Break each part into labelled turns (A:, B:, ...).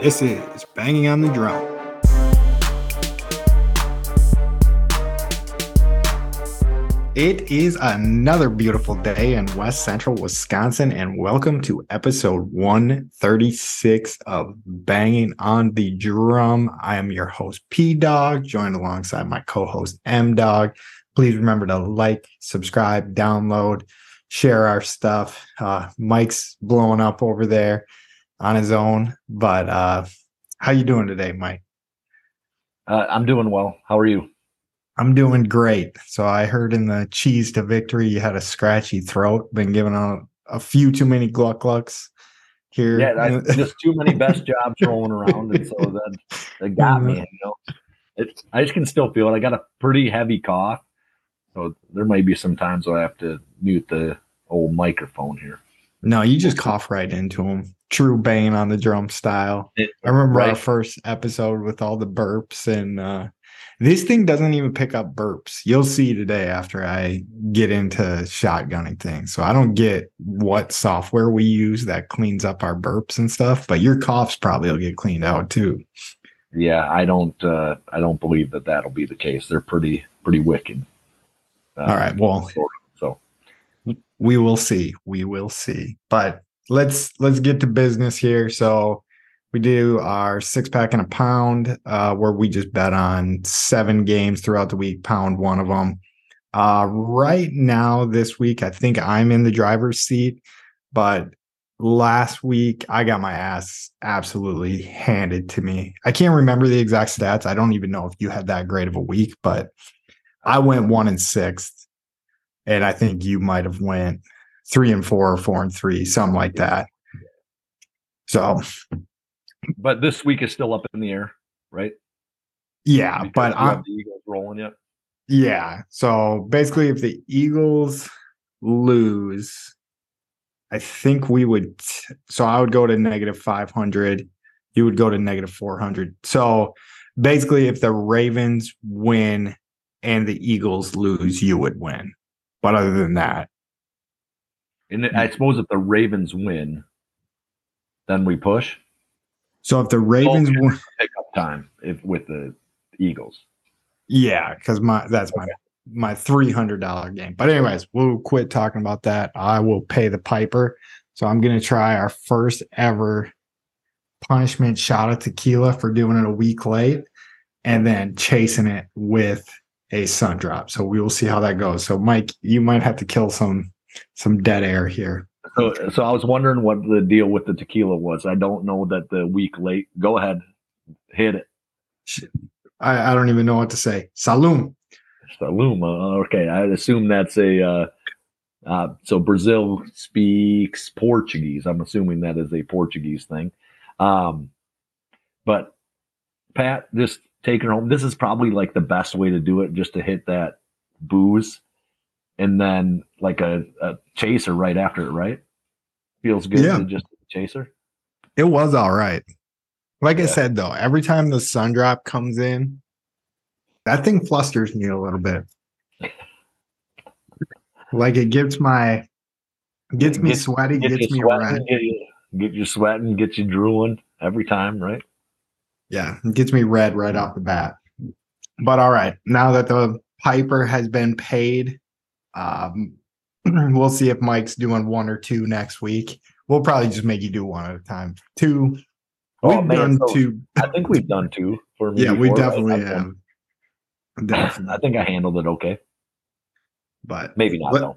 A: This is Banging on the Drum. It is another beautiful day in West Central Wisconsin, and welcome to episode 136 of Banging on the Drum. I am your host, P Dog, joined alongside my co host, M Dog. Please remember to like, subscribe, download, share our stuff. Uh, Mike's blowing up over there on his own. But uh, how you doing today, Mike?
B: Uh, I'm doing well. How are you?
A: I'm doing great. So I heard in the cheese to victory you had a scratchy throat. Been giving out a few too many gluck glucks here.
B: Yeah, I, just too many best jobs rolling around, and so that that got me. You know, it, I just can still feel it. I got a pretty heavy cough, so there might be some times I have to mute the old microphone here.
A: No, you just cough right into them. True banging on the drum style. It, I remember right. our first episode with all the burps, and uh, this thing doesn't even pick up burps. You'll see today after I get into shotgunning things. So I don't get what software we use that cleans up our burps and stuff, but your coughs probably will get cleaned out too.
B: Yeah, I don't. Uh, I don't believe that that'll be the case. They're pretty pretty wicked.
A: Uh, all right. Well, so we will see. We will see. But let's let's get to business here. So we do our six pack and a pound, uh, where we just bet on seven games throughout the week, pound one of them. Uh, right now, this week, I think I'm in the driver's seat, but last week I got my ass absolutely handed to me. I can't remember the exact stats. I don't even know if you had that great of a week, but I went one and sixth, and I think you might have went three and four or four and three, something like that. So,
B: but this week is still up in the air, right?
A: Yeah, because but
B: I'm the Eagles rolling yet.
A: Yeah. So basically, if the Eagles lose, I think we would. So I would go to negative 500. You would go to negative 400. So basically, if the Ravens win and the Eagles lose, you would win. But other than that,
B: and hmm. I suppose if the Ravens win, then we push.
A: So if the Ravens oh, win,
B: pick up time if with the Eagles.
A: Yeah, because my that's my my three hundred dollar game. But anyways, we'll quit talking about that. I will pay the piper. So I'm gonna try our first ever punishment shot of tequila for doing it a week late, and then chasing it with a sun drop. So we will see how that goes. So Mike, you might have to kill some some dead air here.
B: So, so I was wondering what the deal with the tequila was. I don't know that the week late. Go ahead, hit it.
A: I, I don't even know what to say. Salum.
B: Salum. Uh, okay, I assume that's a. Uh, uh, so Brazil speaks Portuguese. I'm assuming that is a Portuguese thing. Um, but Pat, just take her home. This is probably like the best way to do it, just to hit that booze and then like a, a chaser right after it, right? Feels good yeah. to just chaser.
A: It was all right. Like yeah. I said though, every time the sun drop comes in, that thing flusters me a little bit. like it gets my gets me get, sweaty, get gets me red.
B: Get you, get you sweating, get you drooling every time, right?
A: Yeah, it gets me red right off the bat. But all right, now that the Piper has been paid um, we'll see if Mike's doing one or two next week. We'll probably just make you do one at a time. Two.
B: Oh, we've man, done so two. I think we've done two
A: for me. Yeah, before, we definitely have.
B: Definitely. I think I handled it okay.
A: But
B: maybe not. Let,
A: though.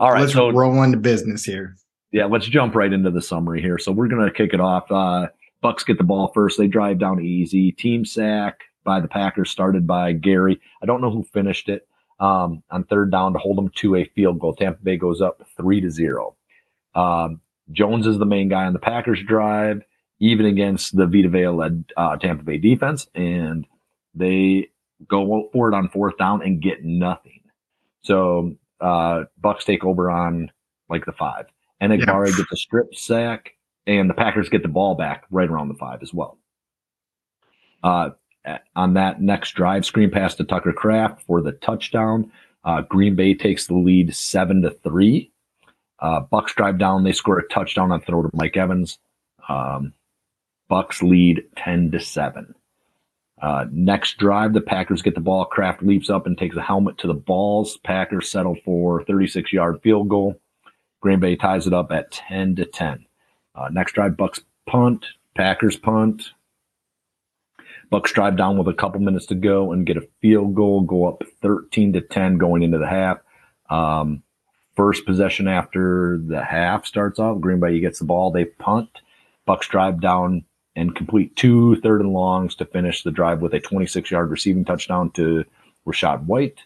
A: All right, let's so, roll into business here.
B: Yeah, let's jump right into the summary here. So we're gonna kick it off. Uh, Bucks get the ball first. They drive down easy. Team sack by the Packers, started by Gary. I don't know who finished it um, on third down to hold them to a field goal. Tampa Bay goes up three to zero. Um, Jones is the main guy on the Packers drive, even against the Vita Vea led uh, Tampa Bay defense, and they go for it on fourth down and get nothing. So uh, Bucks take over on like the five. And Enagbare yeah. gets a strip sack, and the Packers get the ball back right around the five as well. Uh, on that next drive, screen pass to Tucker Kraft for the touchdown. Uh, Green Bay takes the lead seven to three. Uh, Bucks drive down. They score a touchdown on throw to Mike Evans. Um, Bucks lead 10 to 7. Uh, next drive, the Packers get the ball. Kraft leaps up and takes a helmet to the balls. Packers settle for 36 yard field goal. Green Bay ties it up at 10 to 10. Uh, next drive, Bucks punt. Packers punt. Bucks drive down with a couple minutes to go and get a field goal, go up 13 to 10 going into the half. Um, first possession after the half starts off, Green Bay gets the ball, they punt. Bucks drive down and complete two third and longs to finish the drive with a 26 yard receiving touchdown to Rachaad White.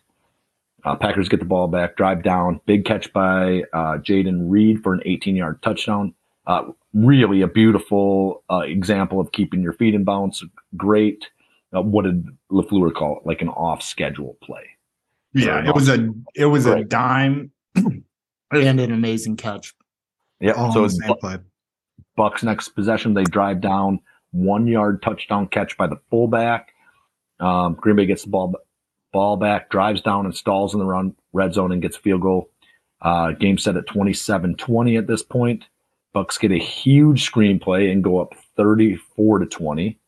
B: Uh, Packers get the ball back, drive down, big catch by uh, Jayden Reed for an 18 yard touchdown. Uh, really a beautiful uh, example of keeping your feet in balance. Great. Uh, what did Lafleur call it? Like an off schedule play.
A: Yeah, it was a it was right. a dime and an amazing catch.
B: Yeah, so it's Bu- Bucks next possession. They drive down one yard touchdown catch by the fullback. Um, Green Bay gets the ball ball back, drives down and stalls in the run red zone and gets a field goal. Uh, game set at 27-20 at this point. Bucks get a huge screenplay and go up 34 to 20.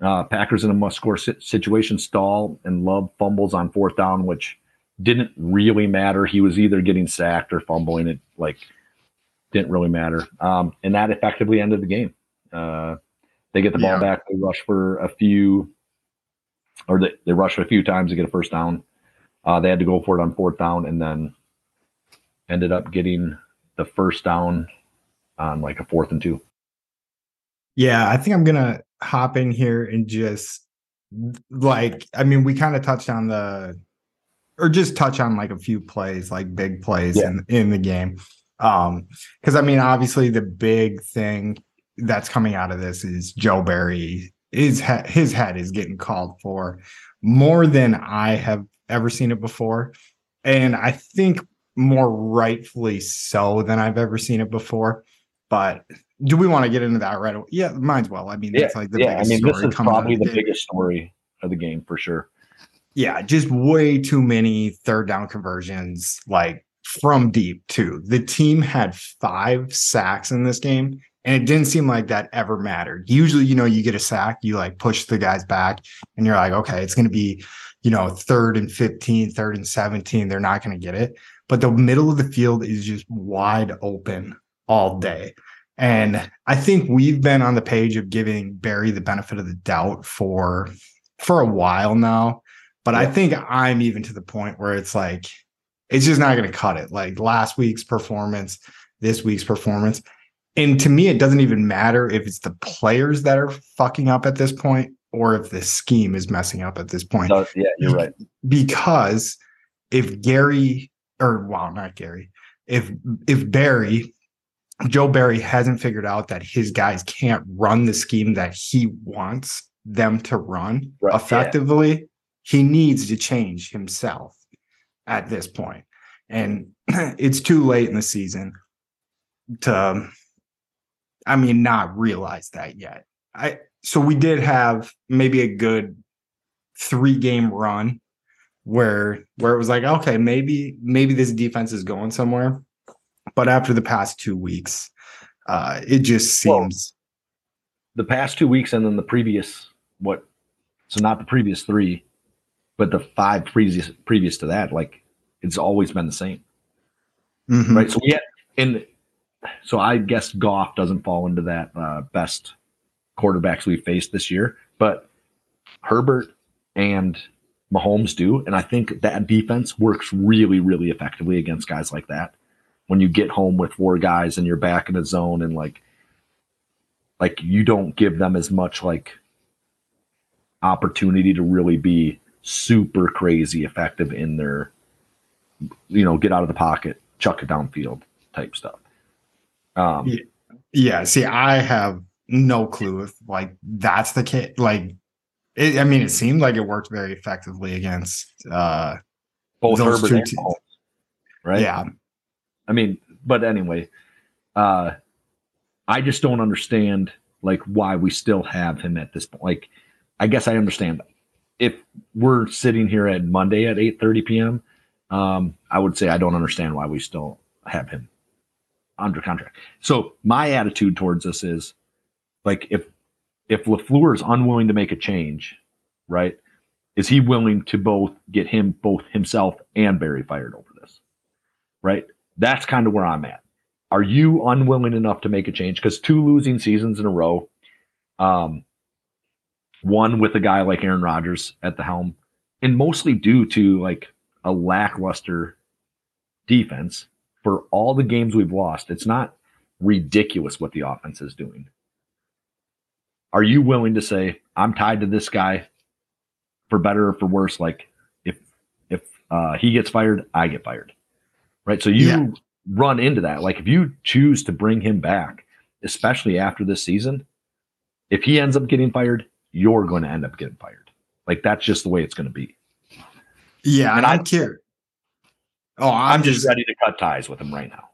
B: Uh, Packers in a must score situation stall and Love fumbles on fourth down, which didn't really matter. He was either getting sacked or fumbling. It like didn't really matter. Um, and that effectively ended the game. Uh, they get the ball yeah. back. They rush for a few, or they, they rush a few times to get a first down. Uh, they had to go for it on fourth down and then ended up getting the first down on like a fourth and two.
A: Yeah, I think I'm gonna hop in here and just like I mean, we kind of touched on the or just touch on like a few plays, like big plays yeah. in in the game. Um, because I mean, obviously the big thing that's coming out of this is Joe Barry. His he- his head is getting called for more than I have ever seen it before, and I think more rightfully so than I've ever seen it before. But do we want to get into that right away? Yeah, mine's well. I mean,
B: yeah, that's like the yeah. I mean, this is probably the, the biggest story of the game for sure.
A: Yeah, just way too many third down conversions, like from deep too. The team had five sacks in this game, and it didn't seem like that ever mattered. Usually, you know, you get a sack, you like push the guys back, and you're like, okay, it's going to be, you know, third and 15, third and 17. They're not going to get it. But the middle of the field is just wide open all day. And I think we've been on the page of giving Barry the benefit of the doubt for for a while now. But yeah. I think I'm even to the point where it's like it's just not going to cut it. Like last week's performance, this week's performance. And to me, it doesn't even matter if it's the players that are fucking up at this point or if the scheme is messing up at this point.
B: No, yeah, you're right.
A: Because if Gary or wow, not Gary, if if Barry Joe Barry hasn't figured out that his guys can't run the scheme that he wants them to run right, effectively. Yeah. He needs to change himself at this point. And it's too late in the season to, I mean, not realize that yet. I so we did have maybe a good three game run where where it was like, okay, maybe maybe this defense is going somewhere but after the past two weeks, uh, it just seems
B: well, the past two weeks and then the previous what? So not the previous three, but the five previous previous to that. Like it's always been the same, mm-hmm. right? So yeah, and so I guess Goff doesn't fall into that uh, best quarterbacks we faced this year, but Herbert and Mahomes do, and I think that defense works really, really effectively against guys like that when you get home with four guys and you're back in the zone and like like you don't give them as much like opportunity to really be super crazy effective in their you know get out of the pocket chuck it downfield type stuff.
A: Um yeah, yeah see i have no clue if like that's the case like it, i mean it seemed like it worked very effectively against uh
B: both Herbert teams. right?
A: Yeah
B: I mean, but anyway, uh, I just don't understand like why we still have him at this point. Like, I guess I understand if we're sitting here at Monday at 8 30 p.m. Um, I would say I don't understand why we still have him under contract. So my attitude towards this is like if if LaFleur is unwilling to make a change, right? Is he willing to both get him both himself and Barry fired over this? Right? That's kind of where I'm at. Are you unwilling enough to make a change? Because two losing seasons in a row, um, one with a guy like Aaron Rodgers at the helm, and mostly due to like a lackluster defense for all the games we've lost. It's not ridiculous what the offense is doing. Are you willing to say, I'm tied to this guy for better or for worse? Like if if uh, he gets fired, I get fired. Right. So you yeah. run into that. Like if you choose to bring him back, especially after this season, if he ends up getting fired, you're going to end up getting fired. Like that's just the way it's going to be.
A: Yeah, and I don't care.
B: Oh, I'm, I'm just, just ready to cut ties with him right now.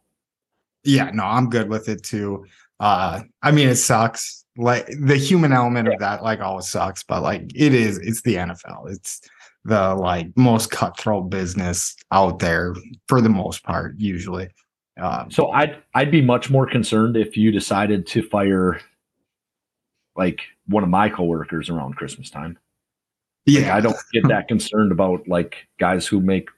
A: Yeah, no, I'm good with it too. Uh, I mean, it sucks. Like the human element yeah. of that, like, always sucks. But like, it is. It's the NFL. It's the like most cutthroat business out there for the most part, usually.
B: Um, so I'd I'd be much more concerned if you decided to fire like one of my coworkers around Christmas time. Yeah, like, I don't get that concerned about like guys who make,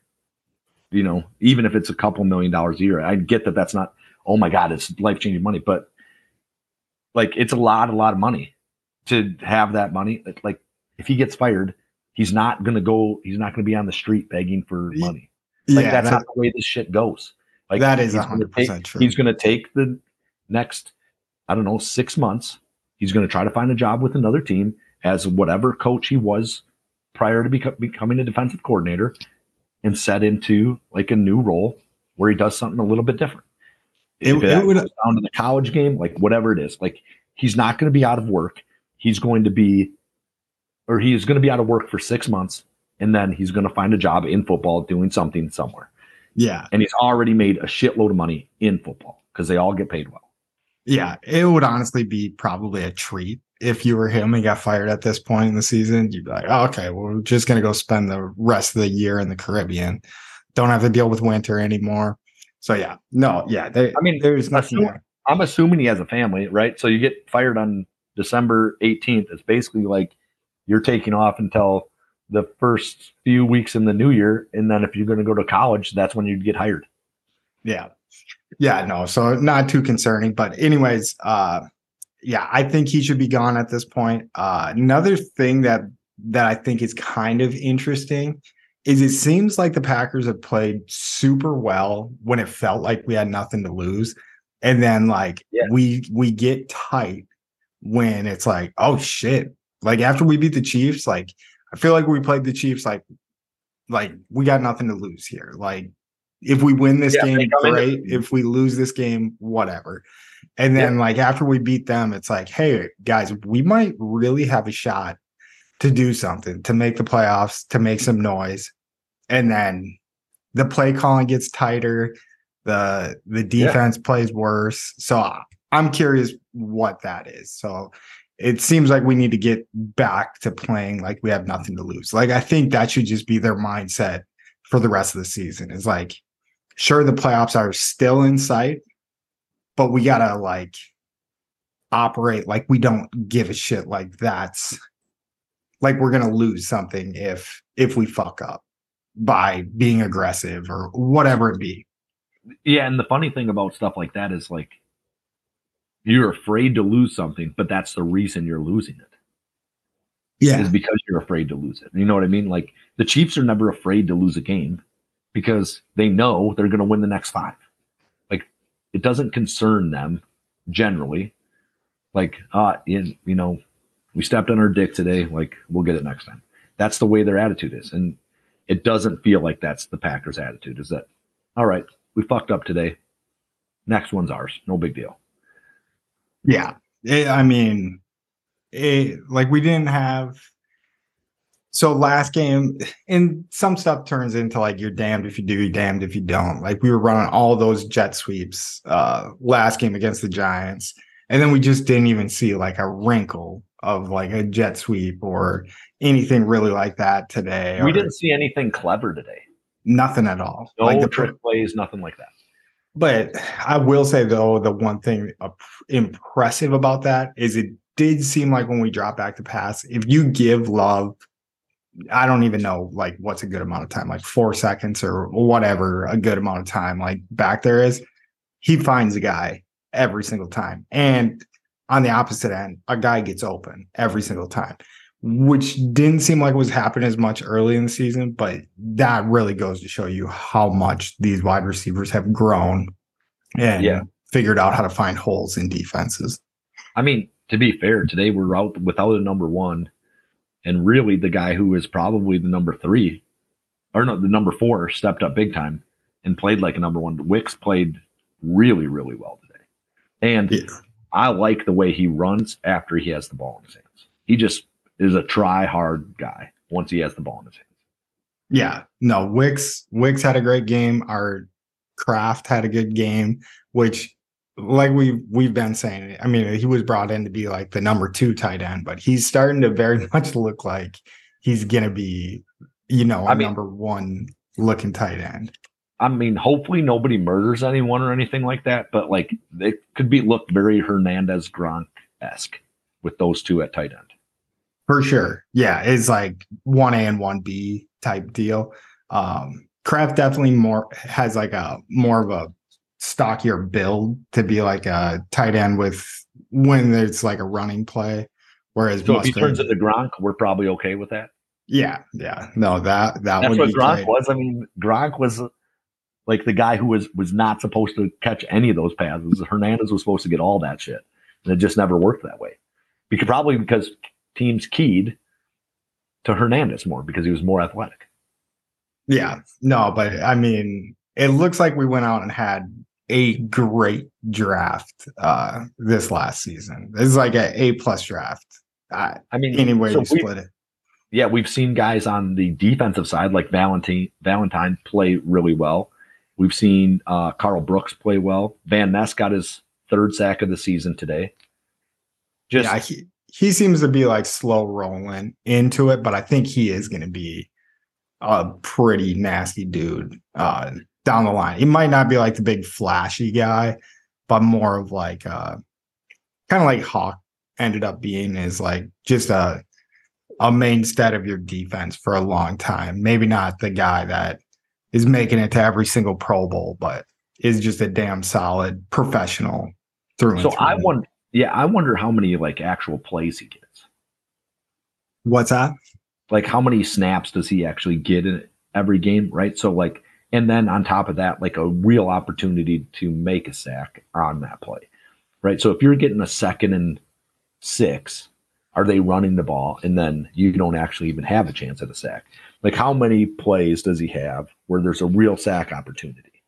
B: you know, even if it's a couple million dollars a year. I get that that's not. Oh my God, it's life changing money, but like it's a lot, a lot of money to have that money. Like if he gets fired, he's not gonna go. He's not gonna be on the street begging for money. Like yeah, that's that, not the way this shit goes. Like
A: that is hundred percent true.
B: He's gonna take the next, I don't know, six months. He's gonna try to find a job with another team as whatever coach he was prior to beco- becoming a defensive coordinator and set into like a new role where he does something a little bit different. It, it, it would down to the college game, like whatever it is, like he's not going to be out of work. He's going to be, or he is going to be out of work for six months, and then he's going to find a job in football doing something somewhere.
A: Yeah,
B: and he's already made a shitload of money in football because they all get paid well.
A: Yeah, it would honestly be probably a treat if you were him and got fired at this point in the season, you'd be like, oh, okay, well, we're just going to go spend the rest of the year in the Caribbean. Don't have to deal with winter anymore. So, yeah, no, yeah. They, I mean, there's nothing
B: assuming, I'm assuming he has a family, right? So you get fired on December 18th. It's basically like you're taking off until the first few weeks in the new year. And then if you're going to go to college, that's when you'd get hired.
A: Yeah. Yeah, no. So not too concerning. But, anyways, uh, yeah, I think he should be gone at this point. Uh, another thing that that I think is kind of interesting is it seems like the Packers have played super well when it felt like we had nothing to lose, and then like yeah. we we get tight when it's like oh shit, like after we beat the Chiefs, like I feel like we played the Chiefs like like we got nothing to lose here, like. If we win this yeah, game, great. If we lose this game, whatever. And then, yeah. like, after we beat them, it's like, hey, guys, we might really have a shot to do something, to make the playoffs, to make some noise. And then the play calling gets tighter, the the defense yeah. plays worse. So I'm curious what that is. So it seems like we need to get back to playing like we have nothing to lose. Like I think that should just be their mindset for the rest of the season. Is like, sure, the playoffs are still in sight, but we gotta like operate like we don't give a shit like that's like we're gonna lose something if if we fuck up by being aggressive or whatever it be
B: yeah and the funny thing about stuff like that is like you're afraid to lose something but that's the reason you're losing it
A: yeah
B: is because you're afraid to lose it you know what i mean like the chiefs are never afraid to lose a game because they know they're going to win the next five Like it doesn't concern them generally. Like, uh, in, you know, we stepped on our dick today. Like, we'll get it next time. That's the way their attitude is. And it doesn't feel like that's the Packers' attitude. Is that, all right, we fucked up today. Next one's ours. No big deal.
A: Yeah. It, I mean, it, like we didn't have so last game and some stuff turns into like you're damned if you do you're damned if you don't. Like we were running all those jet sweeps uh last game against the giants and then we just didn't even see like a wrinkle of like a jet sweep or anything really like that today
B: we didn't see anything clever today.
A: Nothing at all.
B: No like the trick plays nothing like that
A: but i will say though the one thing impressive about that is it did seem like when we drop back to pass, if you give Love, I don't even know like what's a good amount of time, like four seconds or whatever a good amount of time like back there is, he finds a guy every single time. And on the opposite end, a guy gets open every single time, which didn't seem like it was happening as much early in the season, but that really goes to show you how much these wide receivers have grown and
B: Yeah.
A: figured out how to find holes in defenses.
B: I mean, to be fair, today we're out without a number one, and really the guy who is probably the number three, or no, the number four, stepped up big time and played like a number one. Wicks played really, really well today, and
A: Yeah.
B: I like the way he runs after he has the ball in his hands. He just is a try hard guy once he has the ball in his hands.
A: Yeah, no, Wicks Wicks had a great game. Our Kraft had a good game, which like we we've been saying, I mean, he was brought in to be like the number two tight end, but he's starting to very much look like he's gonna be, you know, a
B: I mean-
A: number one looking tight end.
B: I mean, hopefully nobody murders anyone or anything like that, but like it could be looked very Hernandez Gronk esque with those two at tight end.
A: For sure. Yeah, it's like one A and one B type deal. Um Kraft definitely more has like a more of a stockier build to be like a tight end with when there's like a running play. Whereas
B: So if he turns into Gronk, we're probably okay with that.
A: yeah, yeah. No, that that
B: That's what Gronk
A: great.
B: was. I mean, Gronk was like the guy who was was not supposed to catch any of those passes. Hernandez was supposed to get all that shit, and it just never worked that way. Because probably because teams keyed to Hernandez more because he was more athletic.
A: Yeah, no, but I mean, it looks like we went out and had a great draft uh this last season. This is like a A plus draft. Uh,
B: I mean,
A: any way
B: so
A: you split it.
B: yeah, we've seen guys on the defensive side like Valentine Valentine play really well. We've seen uh, Karl Brooks play well. Van Ness got his third sack of the season today. Just
A: yeah, he he seems to be like slow rolling into it, but I think he is going to be a pretty nasty dude uh, down the line. He might not be like the big flashy guy, but more of like uh, kind of like Hawk ended up being is like just a a mainstay of your defense for a long time. Maybe not the guy that is making it to every single Pro Bowl, but is just a damn solid professional through and
B: so
A: through.
B: I wonder, yeah, I wonder how many like actual plays he gets.
A: What's that?
B: Like how many snaps does he actually get in every game, right? So like, and then on top of that, like a real opportunity to make a sack on that play, right? So if you're getting a second and six, are they running the ball and then you don't actually even have a chance at a sack? Like how many plays does he have where there's a real sack opportunity?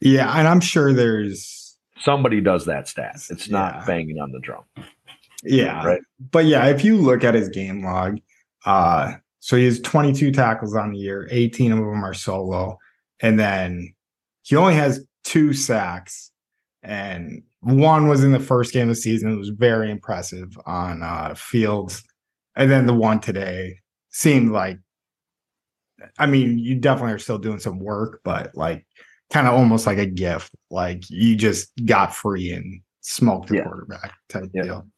A: Yeah, and I'm sure there's
B: Somebody does that stat. It's not
A: Yeah.
B: banging on the drum.
A: yeah,
B: Right.
A: But yeah, if you look at his game log, uh, so he has 22 tackles on the year, 18 of them are solo, and then he only has two sacks, and one was in the first game of the season. It was very impressive on uh, Fields, and then the one today seemed like, I mean, you definitely are still doing some work, but like kind of almost like a gift, like you just got free and smoked the
B: Yeah.
A: quarterback type
B: Yeah.
A: deal.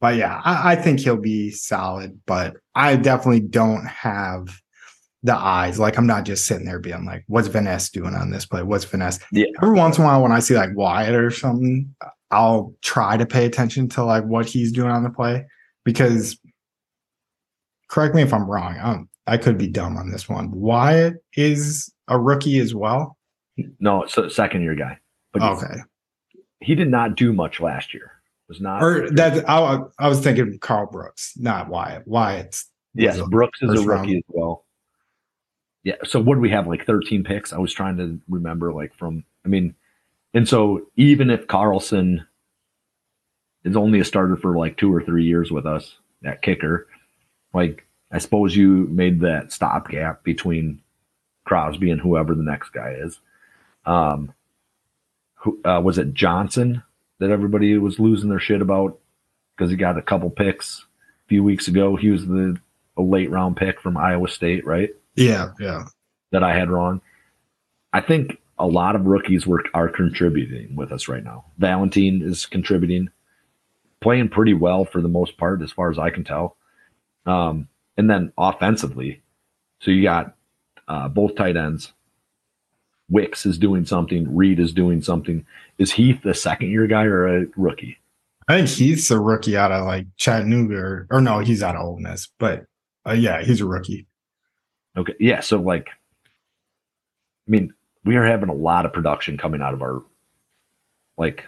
A: But yeah, I, I think he'll be solid, but I definitely don't have the eyes. Like I'm not just sitting there being like, what's Van Ness doing on this play? What's Van Ness?
B: Yeah.
A: Every once in a while when I see like Wyatt or something, I'll try to pay attention to like what he's doing on the play because correct me if I'm wrong. Um, I could be dumb on this one. Wyatt is a rookie as well.
B: No, it's a second year guy. But
A: Okay.
B: he did not do much last year. Was not
A: Or that I, I was thinking Karl Brooks, not Wyatt. Wyatt's
B: yes,
A: a
B: Brooks is a rookie
A: round.
B: as well. Yeah. So what do we have? Like 13 picks? I was trying to remember like from I mean, and so even if Carlson is only a starter for like two or three years with us, that kicker, like I suppose you made that stopgap between Crosby and whoever the next guy is. Um, who uh, was it Johnson that everybody was losing their shit about because he got a couple picks a few weeks ago. He was the a late round pick from Iowa State, right?
A: yeah, yeah.
B: That I had wrong. I think a lot of rookies were are contributing with us right now. Valentine is contributing. playing pretty well for the most part, as far as I can tell. Um, and then offensively, so you got uh, both tight ends. Wicks is doing something. Reed is doing something. Is Heath a second year guy or a rookie?
A: I think Heath's a rookie out of like Chattanooga or, or no, he's out of Ole Miss, but uh, yeah, he's a rookie.
B: Okay. Yeah. So, like, I mean, we are having a lot of production coming out of our like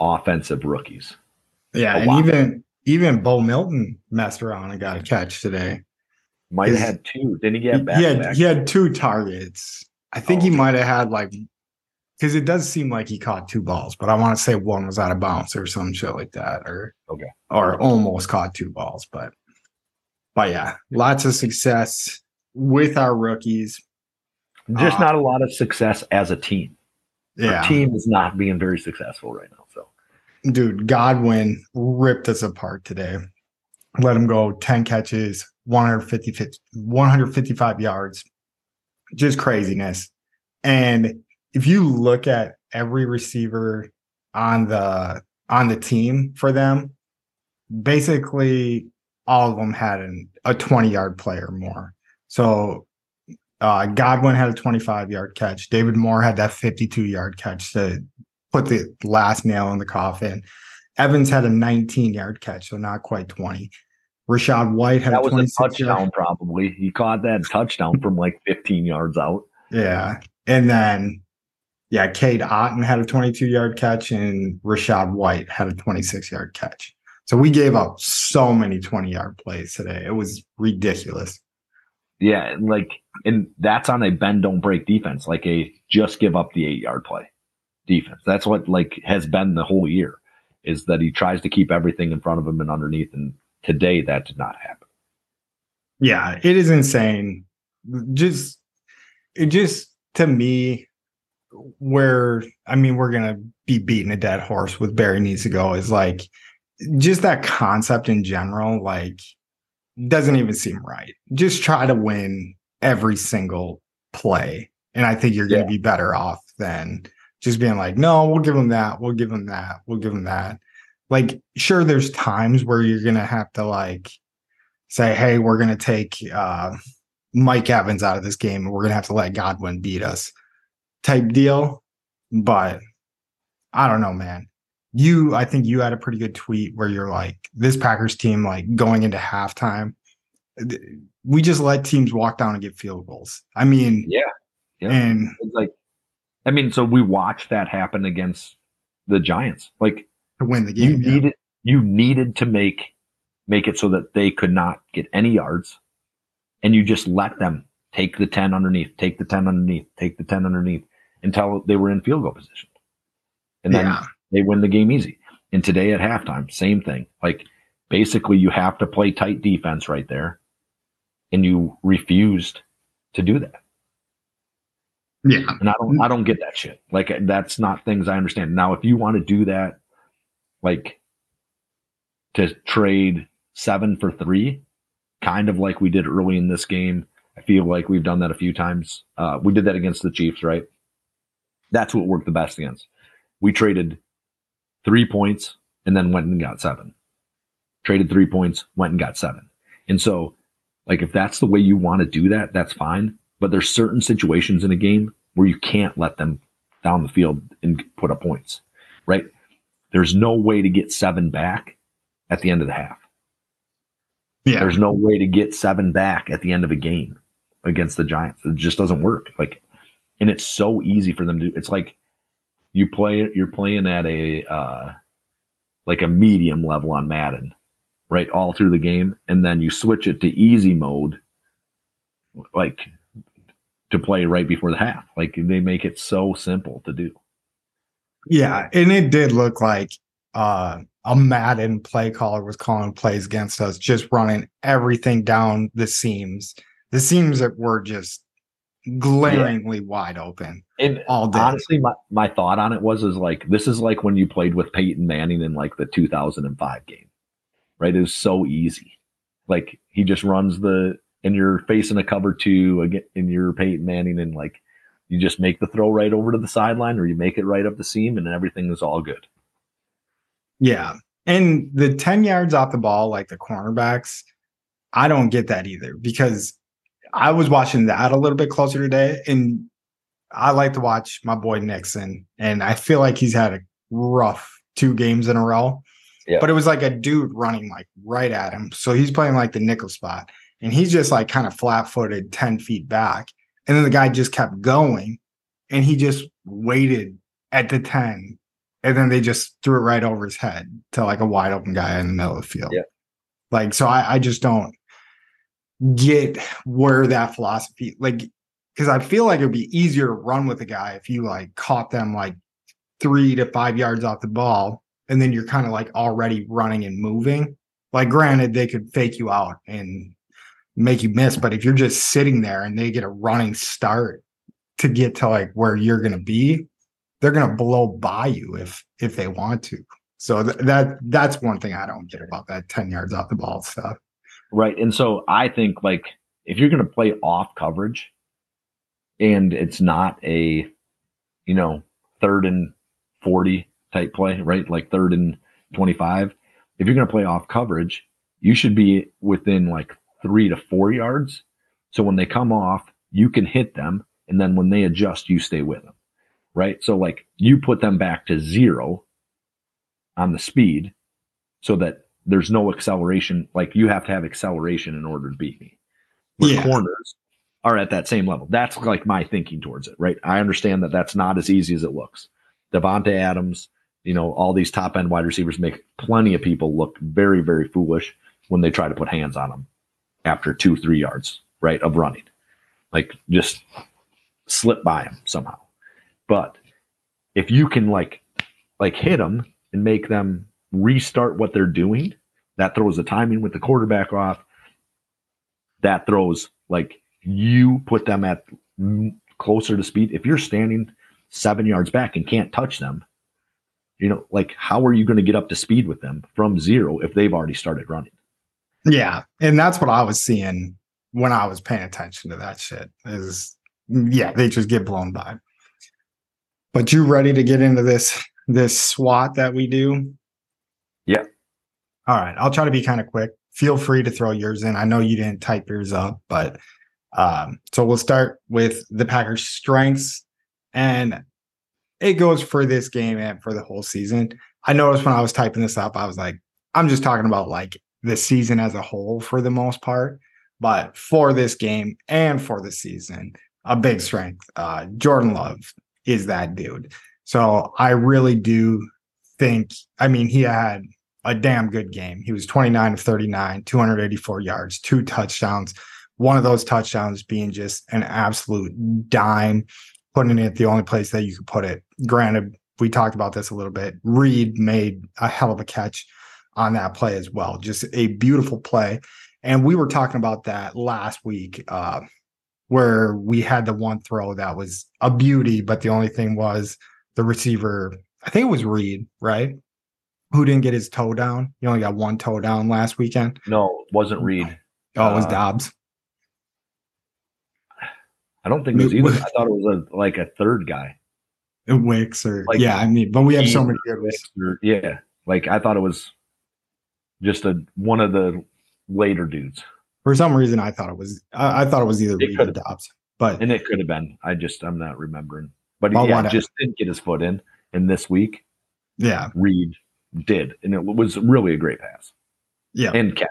B: offensive rookies.
A: Yeah,
B: A
A: and
B: lot.
A: even even Bo Melton messed around and got a catch today.
B: Might have had two. Didn't he get back?
A: he had
B: back?
A: he had two targets. I think
B: Oh,
A: he might have had like because it does seem like he caught two balls, but I want to say one was out of bounds or some shit like that, or
B: Okay.
A: or almost caught two balls. But but yeah, lots of success with our rookies.
B: Just
A: Uh,
B: not a lot of success as a team.
A: Yeah,
B: Our team is not being very successful right now. So
A: dude, Godwin ripped us apart today. Let him go 10 catches, 150, 155 yards. Just craziness. And if you look at every receiver on the on the team for them, basically all of them had an, a 20 yard play or more. So uh, Godwin had a 25 yard catch. David Moore had that 52 yard catch to put the last nail in the coffin. Evans had a 19 yard catch, so not quite 20. Rachaad White had
B: that
A: a
B: was a
A: 26 yard.
B: touchdown, probably. He caught that touchdown from like 15 yards out.
A: Yeah. And then, yeah, Cade Otton had a 22 yard catch, and Rachaad White had a 26 yard catch. So we gave up so many 20 yard plays today. It was ridiculous.
B: Yeah, and like, and that's on a bend don't break defense, like a just give up the eight yard play defense. That's what like has been the whole year, is that he tries to keep everything in front of him and underneath. And today that did not happen.
A: Yeah, it is insane. Just it just to me where I mean we're gonna be beating a dead horse with Barry needs to go is like just that concept in general, like doesn't even seem right. Just try to win every single play. And I think you're gonna
B: Yeah.
A: be better off than just being like, no, we'll give them that, we'll give them that, we'll give them that. Like, sure, there's times where you're gonna have to like say, hey, we're going to take uh, Mike Evans out of this game and we're going to have to let Godwin beat us type deal. But I don't know, man. You, I think you had a pretty good tweet where you're like, this Packers team, like going into halftime, we just let teams walk down and get field goals. I mean,
B: Yeah. Yeah.
A: and
B: It's like, I mean, so we watched that happen against the Giants. Like,
A: to win the
B: you
A: game. yeah.
B: needed you needed to make make it so that they could not get any yards and you just let them take the 10 underneath take the 10 underneath take the 10 underneath until they were in field goal position and then
A: Yeah.
B: they win the game easy and today at halftime same thing like basically you have to play tight defense right there and you refused to do that
A: yeah.
B: and I don't, I don't get that shit. Like that's not things I understand. Now, if you want to do that, like to trade seven for three, kind of like we did early in this game. I feel like we've done that a few times. Uh, we did that against the Chiefs, right? That's what worked the best against. We traded three points and then went and got seven. Traded three points, went and got seven. And so, like, if that's the way you want to do that, that's fine. But there's certain situations in a game where you can't let them down the field and put up points, right? There's no way to get seven back at the end of the half.
A: Yeah.
B: There's no way to get seven back at the end of a game against the Giants. It just doesn't work. Like, and it's so easy for them to. It's like you play. You're playing at a uh, like a medium level on Madden, right? All through the game, and then you switch it to easy mode, like to play right before the half. Like they make it so simple to do.
A: Yeah, and it did look like uh, a Madden play caller was calling plays against us, just running everything down the seams. The seams that were just glaringly wide open
B: And
A: all day.
B: honestly, my, my thought on it was is like this is like when you played with Peyton Manning in like the 2005 game, right? It was so easy. Like he just runs the and you're facing a cover two again, and you're Peyton Manning, and like you just make the throw right over to the sideline, or you make it right up the seam, and everything is all good.
A: Yeah. And the 10 yards off the ball, like the cornerbacks, I don't get that either because I was watching that a little bit closer today. And I like to watch my boy Nixon. And I feel like he's had a rough two games in a row.
B: Yeah.
A: But it was like a dude running like right at him. So he's playing like the nickel spot. And he's just like kind of flat footed 10 feet back. And then the guy just kept going and he just waited at the 10 and then they just threw it right over his head to like a wide open guy in the middle of the field.
B: Yeah.
A: Like, so I, I just don't get where that philosophy, like, because I feel like it'd be easier to run with a guy if you like caught them like three to five yards off the ball and then you're kind of like already running and moving. Like, granted, they could fake you out and make you miss, but if you're just sitting there and they get a running start to get to like where you're going to be, they're going to blow by you if if they want to. So th- that that's one thing I don't get about that 10 yards off the ball stuff.
B: Right. And so I think like if you're going to play off coverage and it's not a, you know, third and 40 type play, right? Like third and 25. If you're going to play off coverage, you should be within like three to four yards. So when they come off, you can hit them. And then when they adjust, you stay with them. Right. So like you put them back to zero on the speed so that there's no acceleration. Like you have to have acceleration in order to beat me. Where
A: Yeah.
B: corners are at that same level. That's like my thinking towards it, right? I understand that that's not as easy as it looks. Davante Adams, you know, all these top end wide receivers make plenty of people look very, very foolish when they try to put hands on them after two, three yards, right, of running. Like just slip by them somehow. But if you can like like hit them and make them restart what they're doing, that throws the timing with the quarterback off. That throws like you put them at closer to speed. If you're standing seven yards back and can't touch them, you know, like how are you going to get up to speed with them from zero if they've already started running?
A: Yeah. And that's what I was seeing when I was paying attention to that shit is yeah, they just get blown by. But you ready to get into this this SWAT that we do?
B: Yeah.
A: All right. I'll try to be kind of quick. Feel free to throw yours in. I know you didn't type yours up, but um, so we'll start with the Packers' strengths. And it goes for this game and for the whole season. I noticed when I was typing this up, I was like, I'm just talking about like the season as a whole for the most part. But for this game and for the season, a big strength. Uh, Jordan Love is that dude. So I really do think, I mean, he had a damn good game. He was 29 of 39, 284 yards, two touchdowns. One of those touchdowns being just an absolute dime, putting it the only place that you could put it. Granted, we talked about this a little bit. Reed made a hell of a catch on that play as well. Just a beautiful play. And we were talking about that last week, uh, where we had the one throw that was a beauty, but the only thing was the receiver, I think it was Reed, right? Who didn't get his toe down. He only got one toe down last weekend.
B: No, it wasn't Reed.
A: Oh, it was
B: Uh,
A: Doubs.
B: I don't think it was either. I thought it was a like a third guy.
A: Wicks or
B: like,
A: yeah, I mean, but we have so many good ones.
B: Or- Yeah, like I thought it was just a one of the later dudes,
A: For some reason, I thought it was. I, I thought it was either
B: It
A: Reed Doubs, but
B: and it could have been. I just I'm not remembering. But
A: Well,
B: yeah, just didn't get his foot in. And this week,
A: yeah,
B: Reed did, and it was really a great pass
A: yeah,
B: and catch.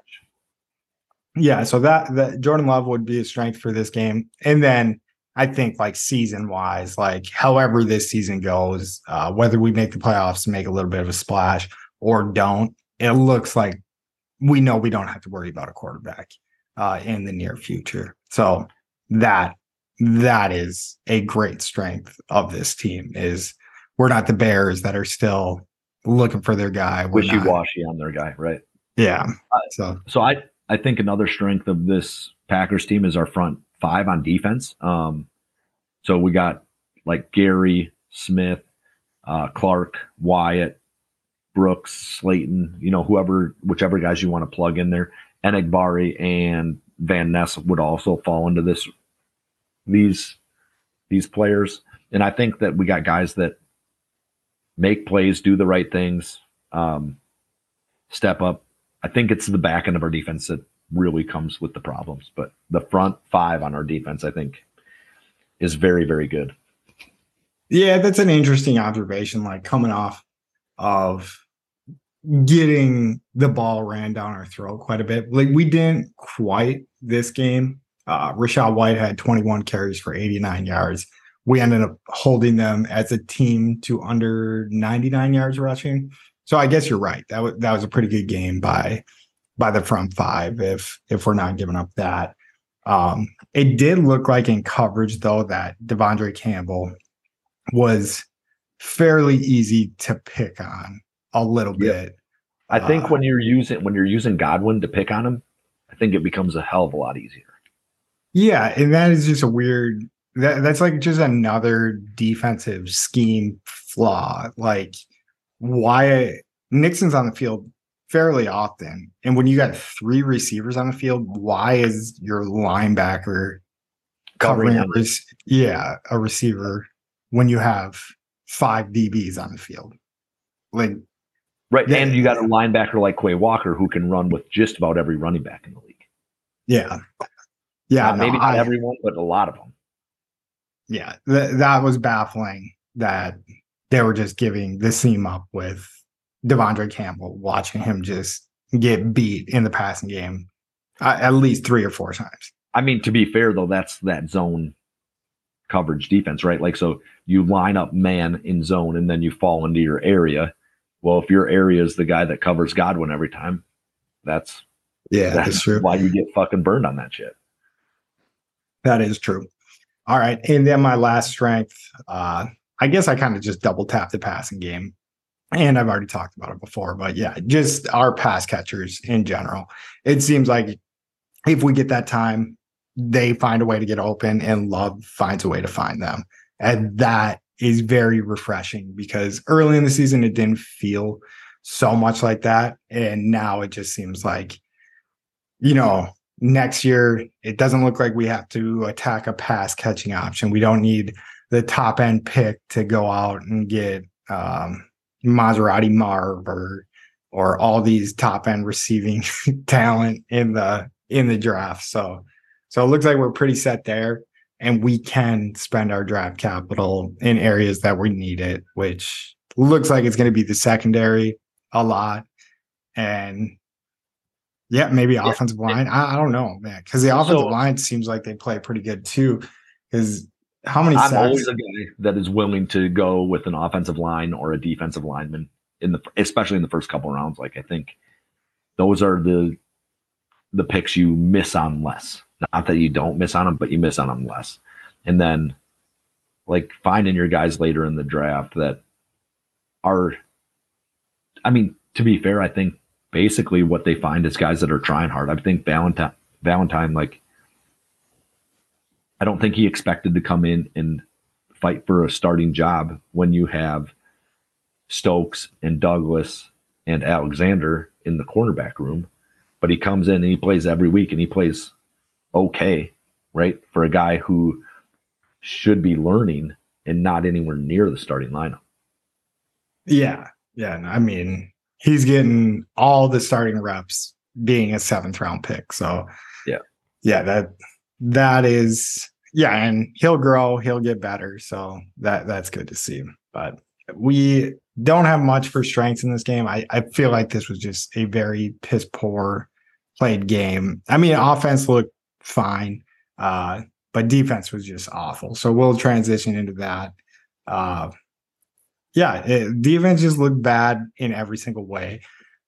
A: yeah. So that that Jordan Love would be a strength for this game, and then I think like season wise, like however this season goes, uh, whether we make the playoffs, make a little bit of a splash, or don't, it looks like we know we don't have to worry about a quarterback uh, in the near future. So that that is a great strength of this team. Is we're not the Bears that are still looking for their guy.
B: Wishy washy on their guy, right?
A: Yeah.
B: Uh,
A: So
B: So I I think another strength of this Packers team is our front five on defense. Um, so we got like Gary Smith, uh, Clark, Wyatt, Brooks, Slaton. You know, whoever, whichever guys you want to plug in there. Enagbare and Van Ness would also fall into this these these players. And I think that we got guys that make plays, do the right things. Um, step up. I think it's the back end of our defense that really comes with the problems, but the front five on our defense, I think, is very, very good.
A: Yeah, that's an interesting observation. Like coming off of getting the ball ran down our throat quite a bit. Like we didn't quite this game. Uh, Rachaad White had 21 carries for 89 yards. We ended up holding them as a team to under 99 yards rushing. So I guess you're right. That was that was a pretty good game by by the front five. If if we're not giving up that, um, it did look like in coverage though that De'Vondre Campbell was fairly easy to pick on a little bit.
B: I think uh, when you're using when you're using Godwin to pick on him, I think it becomes a hell of a lot easier.
A: Yeah, and that is just a weird that, that's like just another defensive scheme flaw. Like why Nixon's on the field fairly often. And when you got three receivers on the field, why is your linebacker covering a yeah, a receiver when you have five DBs on the field? Like
B: Right. Yeah. And you got a linebacker like Quay Walker who can run with just about every running back in the league.
A: Yeah. Yeah.
B: no, maybe not I, everyone, but a lot of them.
A: Yeah. Th- that was baffling that they were just giving the seam up with De'Vondre Campbell, watching him just get beat in the passing game uh, at least three or four times.
B: I mean, to be fair, though, that's that zone coverage defense, right? Like, so you line up man in zone and then you fall into your area well, if your area is the guy that covers Godwin every time, that's
A: yeah, that's, that's true.
B: Why you get fucking burned on that shit.
A: That is true. All right, and then my last strength, uh, I guess I kind of just double tap the passing game, and I've already talked about it before, but yeah, just our pass catchers in general. It seems like if we get that time, they find a way to get open, and Love finds a way to find them, and that is very refreshing because early in the season it didn't feel so much like that. And now it just seems like you know next year it doesn't look like we have to attack a pass catching option. We don't need the top end pick to go out and get um Maserati Marv or or all these top end receiving talent in the in the draft. So so it looks like we're pretty set there and we can spend our draft capital in areas that we need it, which looks like it's going to be the secondary a lot. And yeah, maybe yeah. offensive line. I, I, don't know, man, because the offensive so, line seems like they play pretty good too. Because how many?
B: I'm
A: sacks?
B: always a guy that is willing to go with an offensive line or a defensive lineman in the, especially in the first couple rounds. Like I think those are the the picks you miss on less. Not that you don't miss on them, but you miss on them less. And then like finding your guys later in the draft that are I mean, to be fair, I think basically what they find is guys that are trying hard. I think Valentine Valentine, like I don't think he expected to come in and fight for a starting job when you have Stokes and Douglas and Alexander in the cornerback room. But he comes in and he plays every week and he plays okay, right? For a guy who should be learning and not anywhere near the starting lineup.
A: Yeah. Yeah. I mean, he's getting all the starting reps being a seventh round pick. So,
B: yeah.
A: Yeah. That, that is, yeah. And he'll grow, he'll get better. So that, that's good to see. But we don't have much for strengths in this game. I, I feel like this was just a very piss poor played game. I mean, offense looked fine. Uh, but defense was just awful. So we'll transition into that. Uh, yeah, it, defense just looked bad in every single way.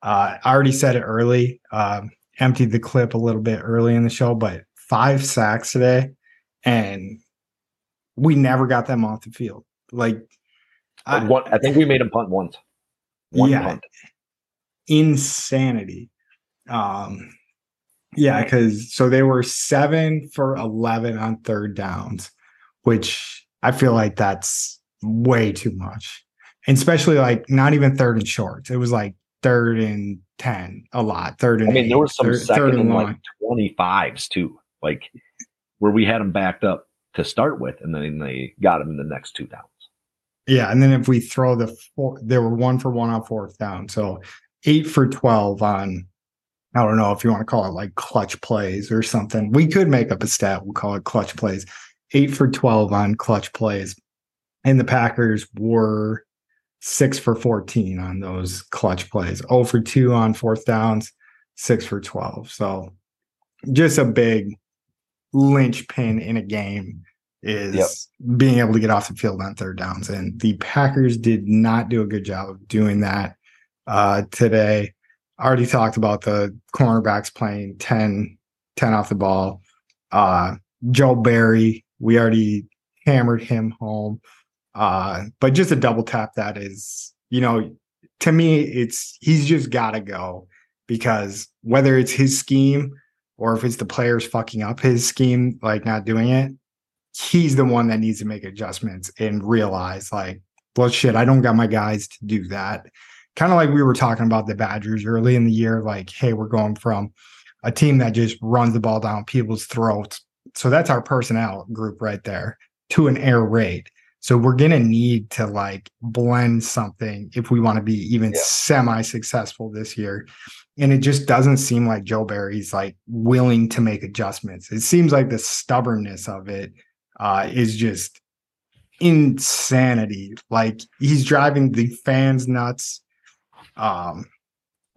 A: Uh, I already said it early, um, emptied the clip a little bit early in the show, but five sacks today, and we never got them off the field. Like,
B: I, I think we made them punt once.
A: One yeah, punt. insanity. Um, yeah, because so they were seven for 11 on third downs, which I feel like that's way too much. And especially like not even third and short. It was like third and 10 a lot. Third and
B: I mean, eight, there was some third, second third and, like 25s too, like where we had them backed up to start with, and then they got them in the next two downs.
A: Yeah. And then if we throw the four, they were one for one on fourth down. So eight for 12 on, I don't know if you want to call it like clutch plays or something. We could make up a stat. We'll call it clutch plays. Eight for 12 on clutch plays. And the Packers were six for 14 on those clutch plays, 0 for 2 on fourth downs, six for 12. So just a big linchpin in a game is yep. being able to get off the field on third downs. And the Packers did not do a good job of doing that uh, today. Already talked about the cornerbacks playing 10, 10 off the ball. Uh, Joe Barry, we already hammered him home. Uh, but just a double tap that is, you know, to me, it's he's just got to go because whether it's his scheme or if it's the players fucking up his scheme, like not doing it, he's the one that needs to make adjustments and realize, like, well, shit, I don't got my guys to do that. Kind of like we were talking about the Badgers early in the year, like, hey, we're going from a team that just runs the ball down people's throats. So that's our personnel group right there to an air raid. So we're going to need to like blend something if we want to be even yeah. semi successful this year. And it just doesn't seem like Joe Barry's like willing to make adjustments. It seems like the stubbornness of it uh, is just insanity. Like he's driving the fans nuts. Um,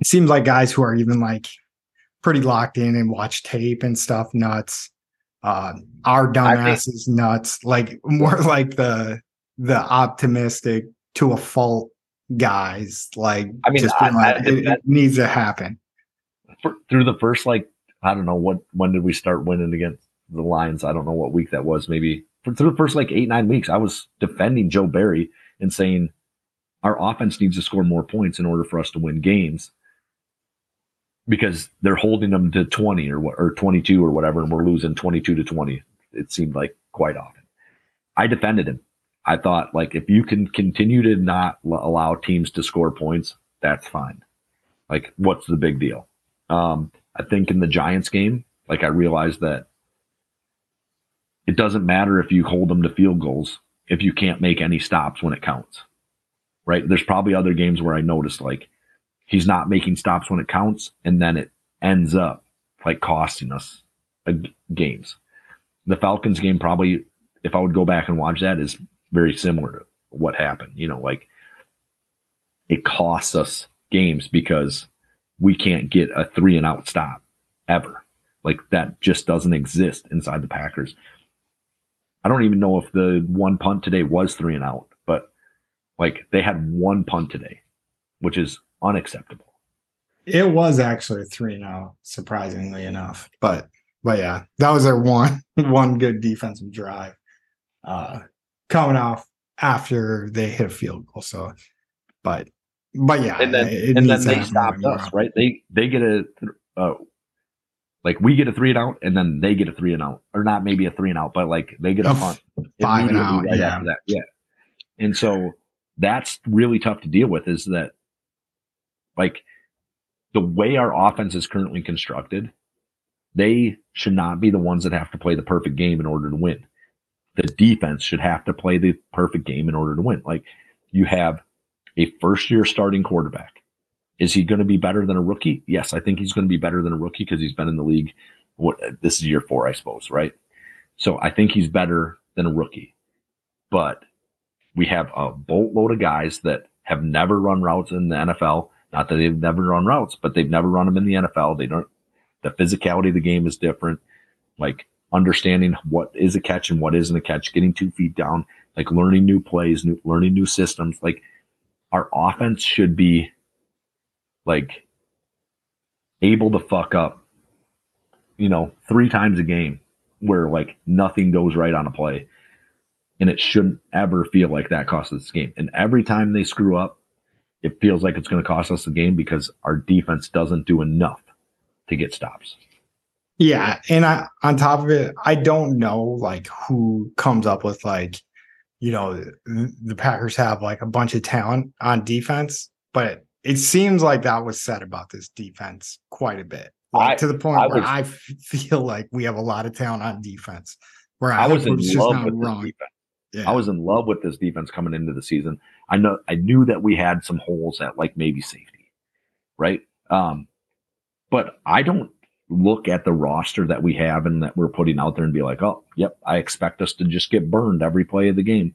A: it seems like guys who are even like pretty locked in and watch tape and stuff nuts uh, our dumbasses think, nuts, like more like the the optimistic to a fault guys. Like
B: I mean, I,
A: like, I, it, it, needs to happen.
B: For, through the first like I don't know what when did we start winning against the Lions? I don't know what week that was. Maybe for, the first like eight nine weeks, I was defending Joe Barry and saying our offense needs to score more points in order for us to win games because they're holding them to 20 or what or 22 or whatever and we're losing 22 to 20 it seemed like quite often. I defended him. I thought like if you can continue to not allow teams to score points that's fine. Like what's the big deal? Um i think in the giants game like i realized that it doesn't matter if you hold them to field goals if you can't make any stops when it counts right there's probably other games where i noticed like he's not making stops when it counts, and then it ends up like costing us games. The Falcons game probably, if I would go back and watch that, is very similar to what happened. You know, like it costs us games because we can't get a three and out stop ever. Like that just doesn't exist inside the Packers. I don't even know if the one punt today was three and out, but like they had one punt today, which is unacceptable.
A: It was actually a three now, surprisingly enough. But but yeah, that was their one one good defensive drive. Uh coming off after they hit a field goal. So but but yeah,
B: and then and then they stopped us, right? They they get a uh, like we get a three and out, and then they get a three and out, or not maybe a three and out, but like they get a punt
A: five and out, right yeah. after
B: that, yeah. And so that's really tough to deal with. Is that like the way our offense is currently constructed, they should not be the ones that have to play the perfect game in order to win. The defense should have to play the perfect game in order to win. Like you have a first year starting quarterback. Is he going to be better than a rookie? Yes, I think he's going to be better than a rookie because he's been in the league. What this is year four, I suppose, right? So I think he's better than a rookie. But we have a boatload of guys that have never run routes in the NFL not that they've never run routes, but they've never run them in the NFL. They don't. The physicality of the game is different. Like understanding what is a catch and what isn't a catch, getting two feet down, like learning new plays, new, learning new systems. Like our offense should be like able to fuck up, you know, three times a game where like nothing goes right on a play. And it shouldn't ever feel like that costs us the game. And every time they screw up, it feels like it's going to cost us the game because our defense doesn't do enough to get stops.
A: Yeah, and I, on top of it, I don't know like who comes up with like, you know, the Packers have like a bunch of talent on defense, but it seems like that was said about this defense quite a bit, like, I, to the point I where was, I feel like we have a lot of talent on defense. Where I,
B: I was in love with wrong. defense. Yeah. I was in love with this defense coming into the season. I know I knew that we had some holes at like maybe safety, right? Um, but I don't look at the roster that we have and that we're putting out there and be like, oh, yep, I expect us to just get burned every play of the game.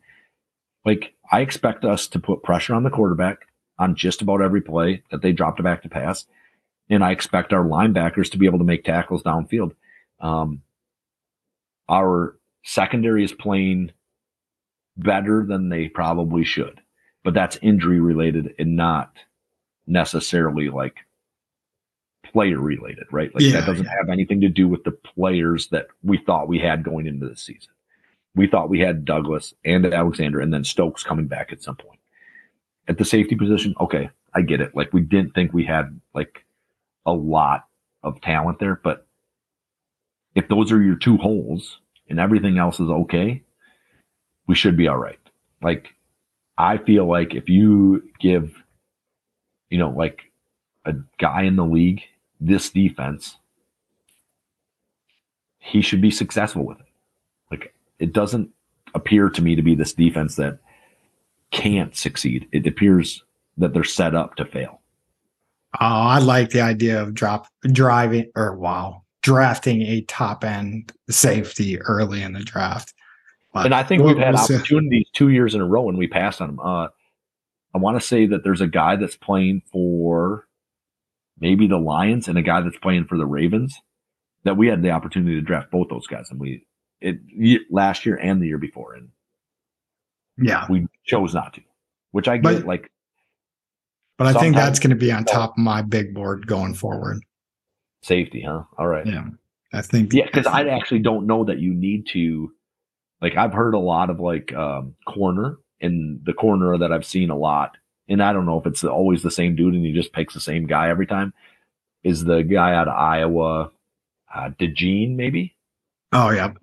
B: Like, I expect us to put pressure on the quarterback on just about every play that they dropped to back to pass. And I expect our linebackers to be able to make tackles downfield. Um, our secondary is playing better than they probably should, but that's injury related and not necessarily like player related, right? Like
A: Yeah,
B: that doesn't
A: yeah.
B: have anything to do with the players that we thought we had going into the season. We thought we had Douglas and Alexander and then Stokes coming back at some point. At the safety position, okay, I get it. Like we didn't think we had like a lot of talent there, but if those are your two holes and everything else is okay, we should be all right. Like I feel like if you give you know like a guy in the league this defense, he should be successful with it. Like it doesn't appear to me to be this defense that can't succeed. It appears that they're set up to fail.
A: Oh, I like the idea of drop driving or wow, drafting a top end safety early in the draft. But
B: And I think we've had opportunities two years in a row and we passed on them. Uh, I want to say that there's a guy that's playing for maybe the Lions and a guy that's playing for the Ravens that we had the opportunity to draft both those guys and we it last year and the year before and
A: Yeah,
B: we chose not to, which I get.
A: But-
B: like
A: but I think that's going to be on top of my big board going forward.
B: safety, huh? All right.
A: Yeah, I think.
B: Yeah, because I actually don't know that you need to. Like I've heard a lot of like um, corner, and the corner that I've seen a lot, and I don't know if it's always the same dude and he just picks the same guy every time. Is the guy out of Iowa, uh, DeJean maybe?
A: Oh yeah,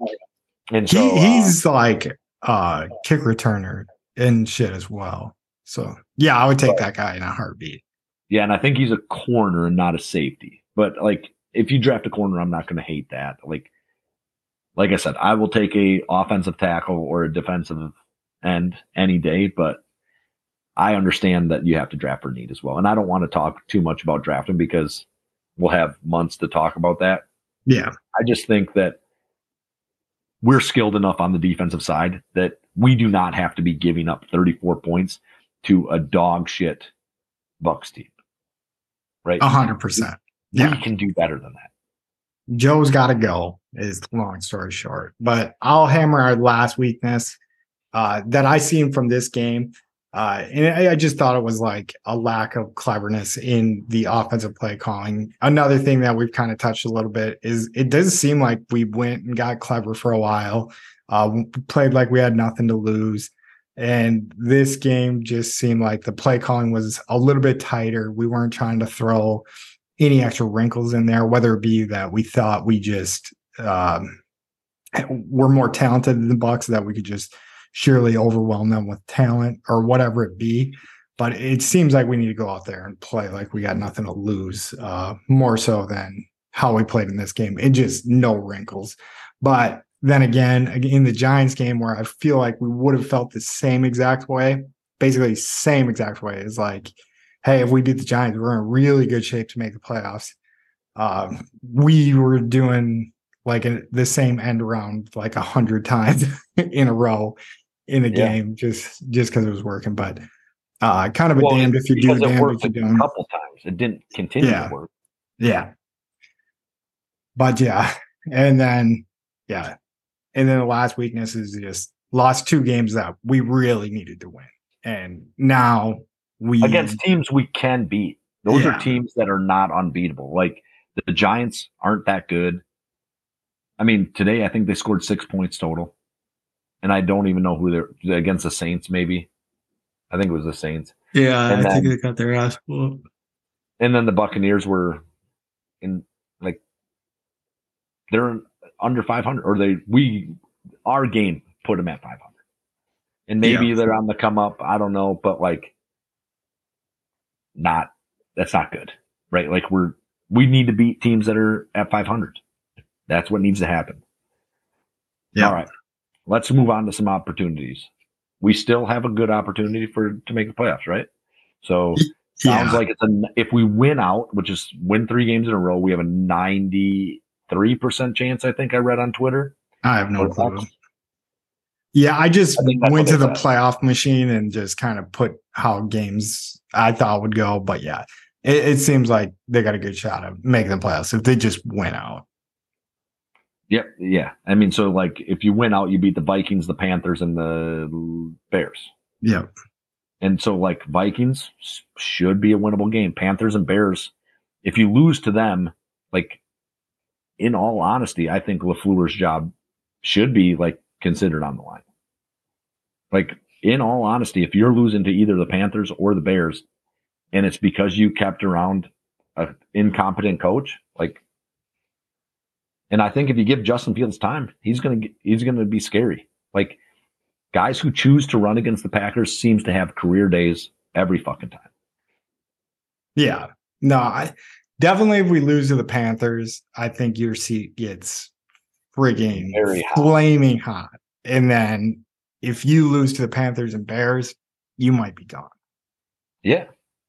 B: And
A: he,
B: so uh,
A: he's like uh kick returner and shit as well. So yeah, I would take that guy in a heartbeat.
B: yeah, and I think he's a corner and not a safety. But like, if you draft a corner, I'm not going to hate that. Like, like I said, I will take a offensive tackle or a defensive end any day. But I understand that you have to draft for need as well, and I don't want to talk too much about drafting because we'll have months to talk about that.
A: Yeah,
B: I just think that we're skilled enough on the defensive side that we do not have to be giving up 34 points to a dog shit Bucks team. Right?
A: a hundred percent.
B: We
A: Yeah,
B: can do better than that.
A: Joe's got to go. Is long story short, but I'll hammer our last weakness uh, that I seen from this game. Uh, and I, I just thought it was like a lack of cleverness in the offensive play calling. Another thing that we've kind of touched a little bit is it does seem like we went and got clever for a while, uh, played like we had nothing to lose. And this game just seemed like the play calling was a little bit tighter. We weren't trying to throw any extra wrinkles in there, whether it be that we thought we just um, were more talented than the Bucks, that we could just surely overwhelm them with talent or whatever it be. But it seems like we need to go out there and play like we got nothing to lose, uh, more so than how we played in this game. It just no wrinkles. But then again, in the Giants game, where I feel like we would have felt the same exact way, basically same exact way, is like, hey, if we beat the Giants, we're in really good shape to make the playoffs. Um, we were doing like a, the same end around like a hundred times in a row in a
B: Yeah.
A: game, just just because it was working. But uh, kind of a
B: Well,
A: damned if you do, damned if you
B: a
A: don't.
B: couple times. It didn't continue
A: Yeah.
B: to work.
A: Yeah. But yeah. And then, yeah. And then the last weakness is just lost two games that we really needed to win. And now we
B: Against teams we can beat. Those
A: Yeah.
B: are teams that are not unbeatable. Like the Giants aren't that good. I mean, today I think they scored six points total. And I don't even know who they're against the Saints, maybe. I think it was the Saints.
C: Yeah,
B: And
C: I think
B: then-
C: they got their ass whooped.
B: And then the Buccaneers were in like they're under 500 or they we our game put them at 500. And maybe they're on the come up, I don't know, but like not that's not good. Right? Like we're we need to beat teams that are at 500. That's what needs to happen.
A: Yeah.
B: All right. Let's move on to some opportunities. We still have a good opportunity for to make the playoffs, right? So Sounds yeah. like it's a if we win out, which is win three games in a row, we have a ninety three percent chance. I think I read on Twitter.
A: I have no clue. Yeah, I just I went to the said. playoff machine and just kind of put how games I thought would go. But yeah, it, it seems like they got a good shot of making the playoffs if they just win out.
B: Yep. Yeah. I mean, so like if you win out, you beat the Vikings, the Panthers, and the Bears.
A: Yep.
B: And so like Vikings should be a winnable game. Panthers and Bears, if you lose to them, like in all honesty, I think LaFleur's job should be like considered on the line. Like, in all honesty, if you're losing to either the Panthers or the Bears, and it's because you kept around an incompetent coach, like, and I think if you give Justin Fields time, he's gonna he's gonna be scary. Like, guys who choose to run against the Packers seems to have career days every fucking time.
A: Yeah, no, I definitely if we lose to the Panthers, I think your seat gets frigging flaming hot. And then if you lose to the Panthers and Bears, you might be gone.
B: Yeah,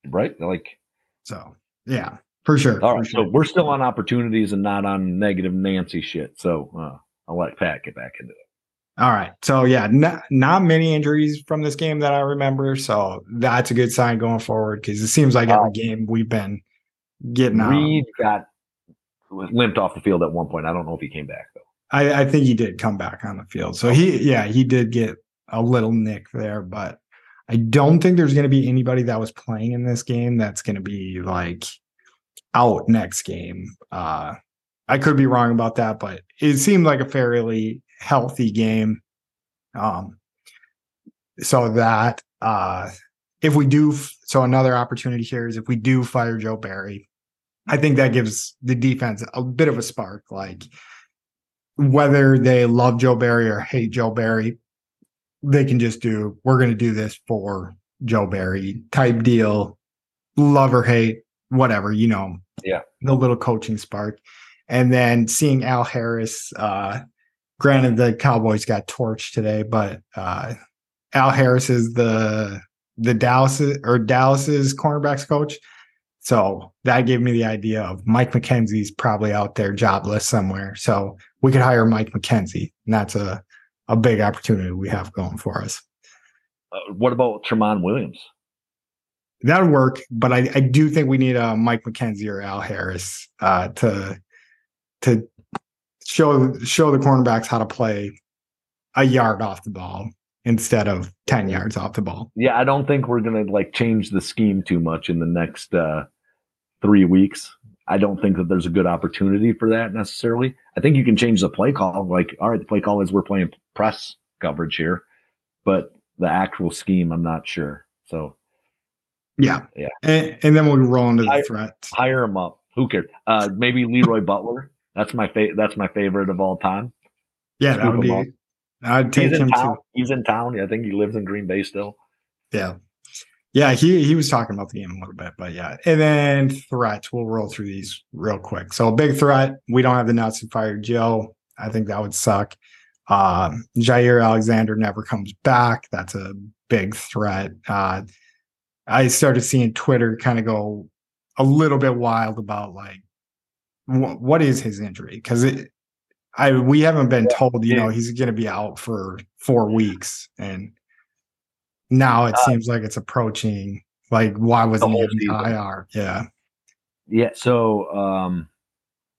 B: right. Like
A: so, yeah, for sure.
B: All right,
A: sure.
B: so we're still on opportunities and not on negative Nancy shit. So uh, I'll let Pat get back into it.
A: All right. So yeah, not not many injuries from this game that I remember. So that's a good sign going forward because it seems like every game we've been getting
B: Reed out. got limped off the field at one point. I don't know if he came back though.
A: I, I think he did come back on the field. So he, yeah, he did get a little nick there, but I don't think there's going to be anybody that was playing in this game that's going to be like out next game. Uh, I could be wrong about that, but it seemed like a fairly healthy game. Um, so that uh, if we do, so another opportunity here is if we do fire Joe Barry, I think that gives the defense a bit of a spark. Like whether they love Joe Barry or hate Joe Barry, they can just do, we're going to do this for Joe Barry type deal, love or hate, whatever, you know.
B: Yeah.
A: The little coaching spark. And then seeing Al Harris, uh, granted the Cowboys got torched today, but uh, Al Harris is the the Dallas or Dallas's cornerbacks coach. So that gave me the idea of Mike McKenzie's probably out there jobless somewhere. So we could hire Mike McKenzie, and that's a a big opportunity we have going for us.
B: Uh, what about Tramon Williams?
A: That would work, but I, I do think we need a Mike McKenzie or Al Harris uh, to to show show the cornerbacks how to play a yard off the ball instead of 10 yards off the ball.
B: Yeah, I don't think we're going to like change the scheme too much in the next uh 3 weeks. I don't think that there's a good opportunity for that necessarily. I think you can change the play call. Like, all right, the play call is we're playing press coverage here, but the actual scheme, I'm not sure. So,
A: yeah, yeah, and, and then we'll roll into the hire, threat.
B: Hire him up. Who cares? Uh, maybe Leroy Butler. That's my favorite. That's my favorite of all time.
A: Yeah, Scoop that would be. I'd take
B: He's
A: him
B: too. He's in town. I think he lives in Green Bay still.
A: Yeah. Yeah, he he was talking about the game a little bit, but yeah. And then threats, we'll roll through these real quick. So big threat, we don't have the nuts to fire Joe. I think that would suck. Um, Jaire Alexander never comes back. That's a big threat. Uh, I started seeing Twitter kind of go a little bit wild about like wh- what is his injury because it. I we haven't been told, you know, he's going to be out for four weeks, and now it uh, seems like it's approaching. Like, why was he in the IR? Yeah.
B: Yeah. So um,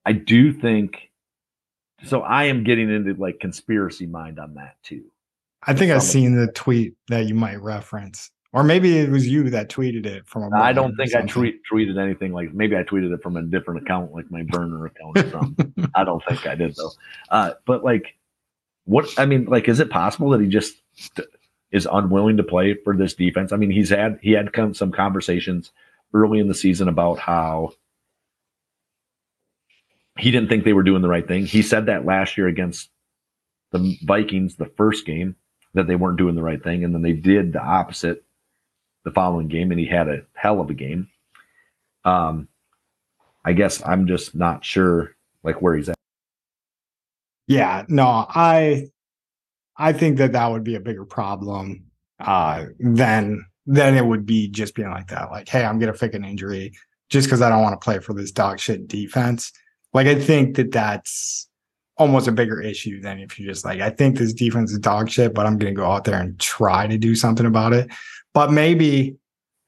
B: I do think. So I am getting into like conspiracy mind on that too.
A: I think I've seen the tweet that you might reference, or maybe it was you that tweeted it from.
B: I don't think I tweet, tweeted anything like. Maybe I tweeted it from a different account, like my burner account. or something. I don't think I did though. Uh, but like, what I mean, like, is it possible that he just is unwilling to play for this defense. I mean, he's had he had come, some conversations early in the season about how he didn't think they were doing the right thing. He said that last year against the Vikings, the first game, that they weren't doing the right thing, and then they did the opposite the following game, and he had a hell of a game. Um, I guess I'm just not sure like where he's at.
A: Yeah, no, I I think that that would be a bigger problem uh, than then it would be just being like that. Like, hey, I'm gonna fake an injury just because I don't want to play for this dog shit defense. Like, I think that that's almost a bigger issue than if you just like, I think this defense is dog shit, but I'm gonna go out there and try to do something about it. But maybe,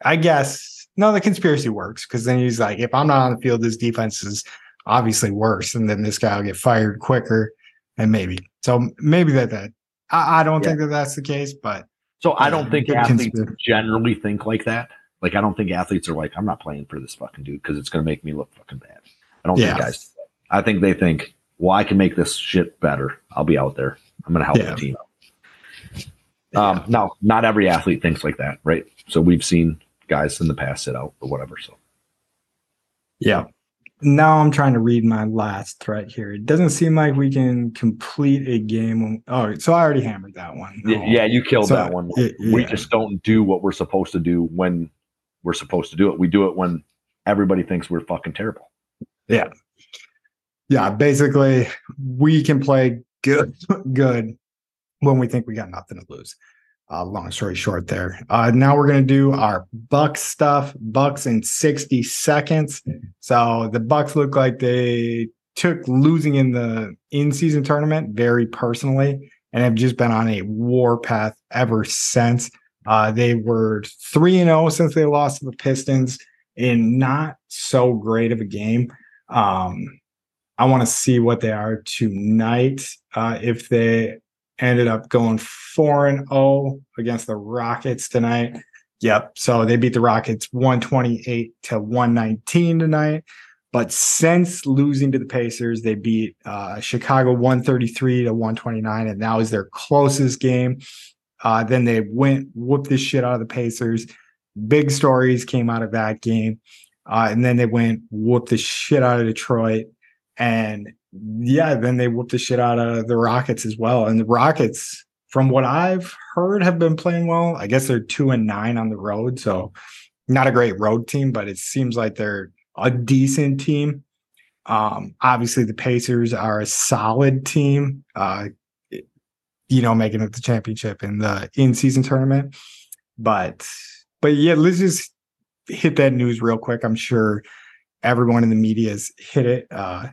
A: I guess, no, the conspiracy works because then he's like, if I'm not on the field, this defense is obviously worse, and then this guy will get fired quicker, and maybe so maybe that that I, I don't
B: Yeah.
A: think that that's the case, but
B: So I don't think athletes
A: conspiracy.
B: generally think like that. Like I don't think athletes are like, I'm not playing for this fucking dude because it's gonna make me look fucking bad. I don't
A: Yeah.
B: think guys. I think they think, well, I can make this shit better. I'll be out there. I'm gonna help
A: Yeah.
B: the team. Um, now, not every athlete thinks like that, right? So we've seen guys in the past sit out or whatever. So
A: Yeah. Now I'm trying to read my last threat here. It doesn't seem like we can complete a game. When, oh, so I already hammered that one.
B: Y- yeah, you killed
A: So,
B: that one.
A: it-
B: We just don't do what we're supposed to do when we're supposed to do it. We do it when everybody thinks we're fucking terrible.
A: Yeah. Yeah, basically we can play good, good when we think we got nothing to lose. Uh, long story short, there. Uh, now we're gonna do our Bucks stuff. Bucks in sixty seconds. So the Bucks look like they took losing in the in-season tournament very personally, and have just been on a war path ever since. Uh, they were three and zero since they lost to the Pistons in not so great of a game. Um, I want to see what they are tonight. Uh, if they ended up going four and zero against the Rockets tonight. Yep. So they beat the Rockets 128 to 119 tonight. But since losing to the Pacers, they beat uh, Chicago 133 to 129, and that was their closest game. Uh, then they went whooped the shit out of the Pacers. Big stories came out of that game. Uh, and then they went whooped the shit out of Detroit. And yeah, then they whooped the shit out of the Rockets as well. And the Rockets, from what I've heard, have been playing well. I guess they're two and nine on the road. So not a great road team, but it seems like they're a decent team. Um, obviously, the Pacers are a solid team, uh, you know, making it the championship in the in season tournament. But, but yeah, let's just hit that news real quick. I'm sure everyone in the media has hit it. Uh,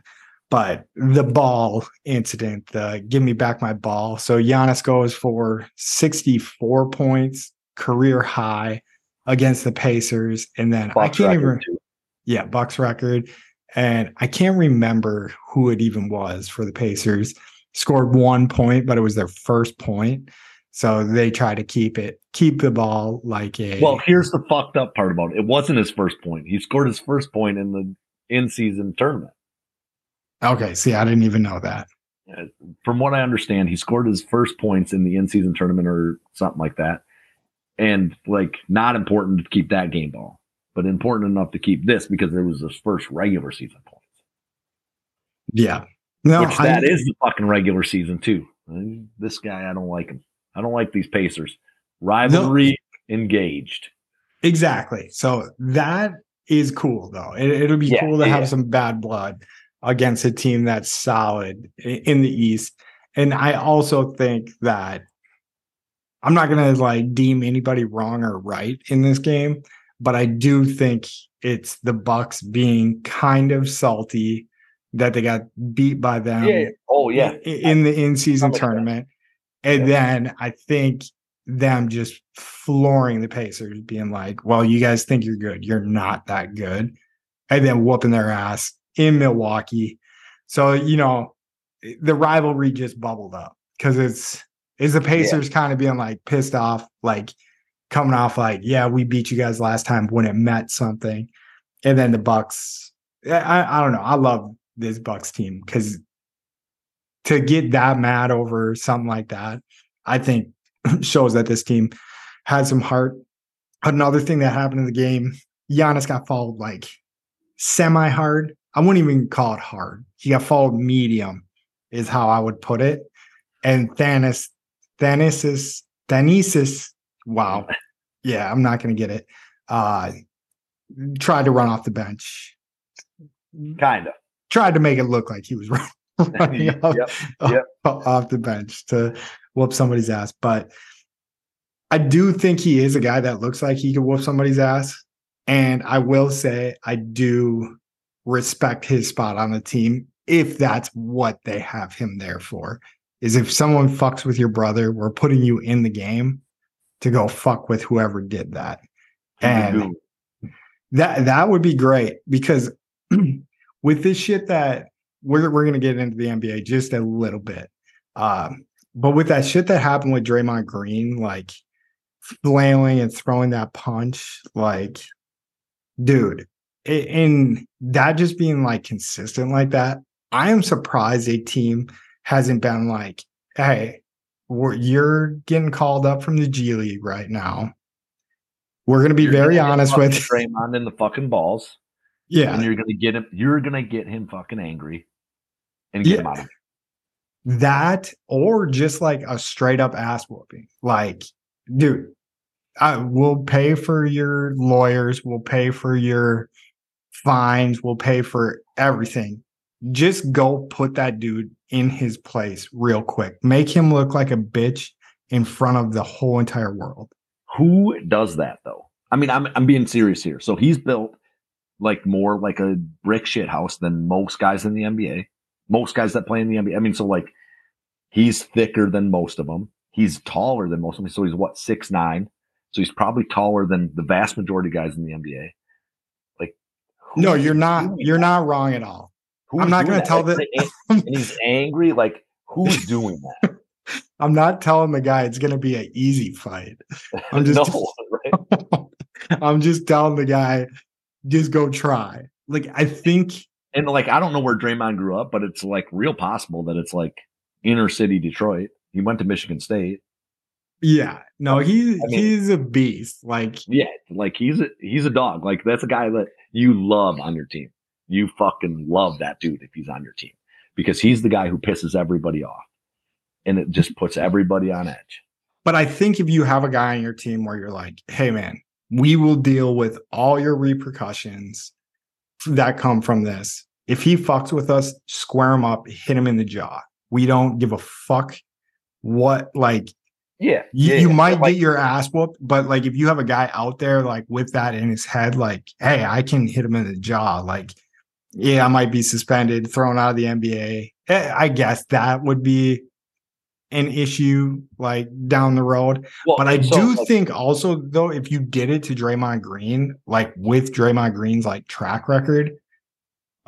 A: but the ball incident, the give me back my ball. So Giannis goes for 64 points, career high against the Pacers. And then I can't even,
B: too.
A: yeah, Bucks record. And I can't remember who it even was for the Pacers. Scored one point, but it was their first point. So they try to keep it, keep the ball like a
B: Well, here's the fucked up part about it. It wasn't his first point. He scored his first point in the in-season tournament.
A: Okay. See, I didn't even know that.
B: From what I understand, he scored his first points in the in-season tournament or something like that. And like not important to keep that game ball, but important enough to keep this because it was his first regular season points.
A: Yeah. No,
B: Which that
A: I-
B: is the fucking regular season too. This guy, I don't like him. I don't like these Pacers. Rivalry engaged.
A: Exactly. So that is cool, though. It, will be
B: Yeah,
A: cool to
B: yeah,
A: have some bad blood against a team that's solid in the East. And I also think that I'm not going to like deem anybody wrong or right in this game, but I do think it's the Bucks being kind of salty that they got beat by them
B: yeah. Oh yeah.
A: in the in-season
B: That
A: tournament. And then I think them just flooring the Pacers, being like, well, you guys think you're good. You're not that good. And then whooping their ass in Milwaukee. So, you know, the rivalry just bubbled up because it's is the Pacers kind of being like pissed off, like coming off like, yeah, we beat you guys last time when it meant something. And then the Bucks, eh, I, I don't know. I love this Bucks team because to get that mad over something like that, I think shows that this team had some heart. Another thing that happened in the game, Giannis got fouled like semi hard. I wouldn't even call it hard. He got fouled medium, is how I would put it. And Thanos, Thanasis, Thanasis, wow. Yeah, I'm not gonna get it. Uh tried to run off the bench.
B: Kind of.
A: Tried to make it look like he was running
B: Yep,
A: off,
B: yep.
A: off the bench to whoop somebody's ass. But I do think he is a guy that looks like he could whoop somebody's ass. And I will say I do respect his spot on the team if that's what they have him there for. Is if someone fucks with your brother, we're putting you in the game to go fuck with whoever did that. And that that would be great because with this shit that we're we're gonna get into the NBA just a little bit. Um, but with that shit that happened with Draymond Green, like flailing and throwing that punch, like, dude, and that just being like consistent like that, I am surprised a team hasn't been like, hey, you're getting called up from the G League right now. We're going to be
B: You're
A: very honest with
B: Draymond in the fucking balls,
A: yeah
B: and you're gonna get him. You're gonna get him fucking angry, and get
A: Yeah.
B: him out of it.
A: that or just like a straight up ass whooping. Like, dude, I will pay for your lawyers, we'll pay for your fines, we'll pay for everything. Just go put that dude in his place real quick. Make him look like a bitch in front of the whole entire world.
B: Who does that though? I mean, I'm I'm being serious here. So he's built like more like a brick shit house than most guys in the NBA. Most guys that play in the NBA. I mean, so like he's thicker than most of them. He's taller than most of them. So he's what six nine. So he's probably taller than the vast majority of guys in the NBA.
A: No, you're not you're
B: that?
A: not wrong at all.
B: Who's
A: I'm not gonna tell
B: Like,
A: the-
B: and he's angry. Like, who's doing that?
A: I'm not telling the guy it's gonna be an easy fight. I'm just
B: no, right?
A: I'm just telling the guy, just go try. Like I think
B: And like, I don't know where Draymond grew up, but it's like real possible that it's like inner city Detroit. He went to Michigan State.
A: Yeah, no, he
B: I mean-
A: he's a beast. Like
B: Yeah, like he's a he's a dog. Like that's a guy that you love on your team. You fucking love that dude if he's on your team because he's the guy who pisses everybody off, and it just puts everybody on edge.
A: but I think if you have a guy on your team where you're like, hey man, we will deal with all your repercussions that come from this. If he fucks with us, square him up, hit him in the jaw. We don't give a fuck what like
B: Yeah,
A: you,
B: yeah,
A: you might
B: Like,
A: get your ass whooped, but like if you have a guy out there like with that in his head, like, hey, I can hit him in the jaw, like, yeah, I might be suspended, thrown out of the NBA. Eh, I guess that would be an issue like down the road.
B: well,
A: But I
B: so,
A: do
B: like,
A: think also though, if you did it to Draymond Green, like with Draymond Green's like track record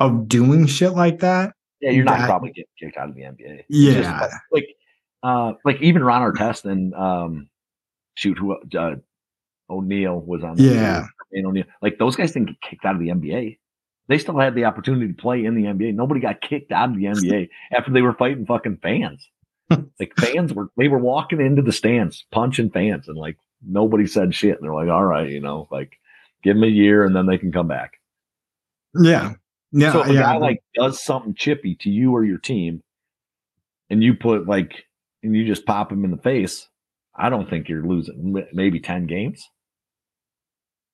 A: of doing shit like that,
B: yeah, you're not
A: that-
B: probably getting kicked out of the NBA. Just
A: yeah,
B: like, like, uh, like even Ron Artest and um, shoot who uh, O'Neal was on.
A: Yeah.
B: and O'Neal, like those guys didn't get kicked out of the NBA. They still had the opportunity to play in the NBA. Nobody got kicked out of the NBA after they were fighting fucking fans. like fans were they were walking into the stands punching fans and like nobody said shit. And they're like, all right, you know, like give them a year and then they can come back.
A: yeah, yeah,
B: so if a
A: yeah.
B: guy like does something chippy to you or your team, and you put like and you just pop him in the face, I don't think you're losing maybe ten games.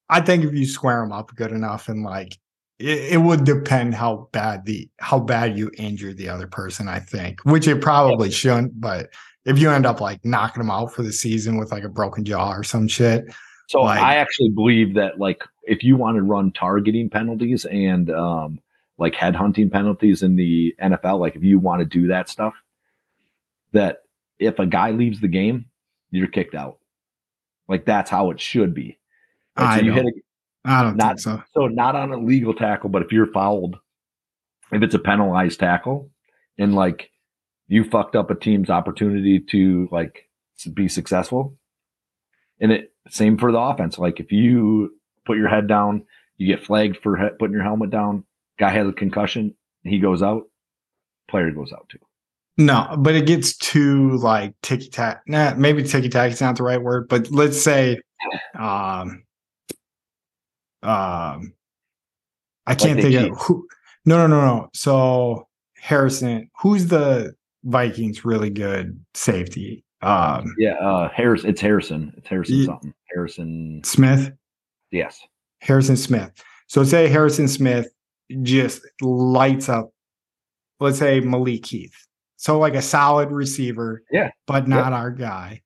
A: I think if you square them up good enough and like it, it would depend how bad the how bad you injure the other person, I think, which it probably shouldn't, but if you end up like knocking them out for the season with like a broken jaw or some shit,
B: So
A: Like-
B: I actually believe that like if you want to run targeting penalties and um like headhunting penalties in the NFL, like if you want to do that stuff, that if a guy leaves the game, you're kicked out. Like that's how it should be. Like,
A: I
B: so you hit
A: don't-
B: a,
A: I don't
B: Not-
A: think so.
B: so not on a legal tackle, but if you're fouled, if it's a penalized tackle, and like you fucked up a team's opportunity to like be successful, and it same for the offense. Like if you put your head down, you get flagged for he- putting your helmet down. Guy has a concussion, he goes out. Player goes out too.
A: No, but it gets too like ticky tack. Nah, maybe ticky tack is not the right word, but let's say, um, um, I can't
B: they
A: think of who. No, no, no, no. So Harrison, who's the Vikings really good safety? Um,
B: Yeah, uh Harris. It's Harrison. It's Harrison something. Harrison.
A: Smith.
B: Yes.
A: Harrison Smith. So say Harrison Smith just lights up, let's say Malik Keith. So like a solid receiver,
B: Yeah.
A: but not our guy.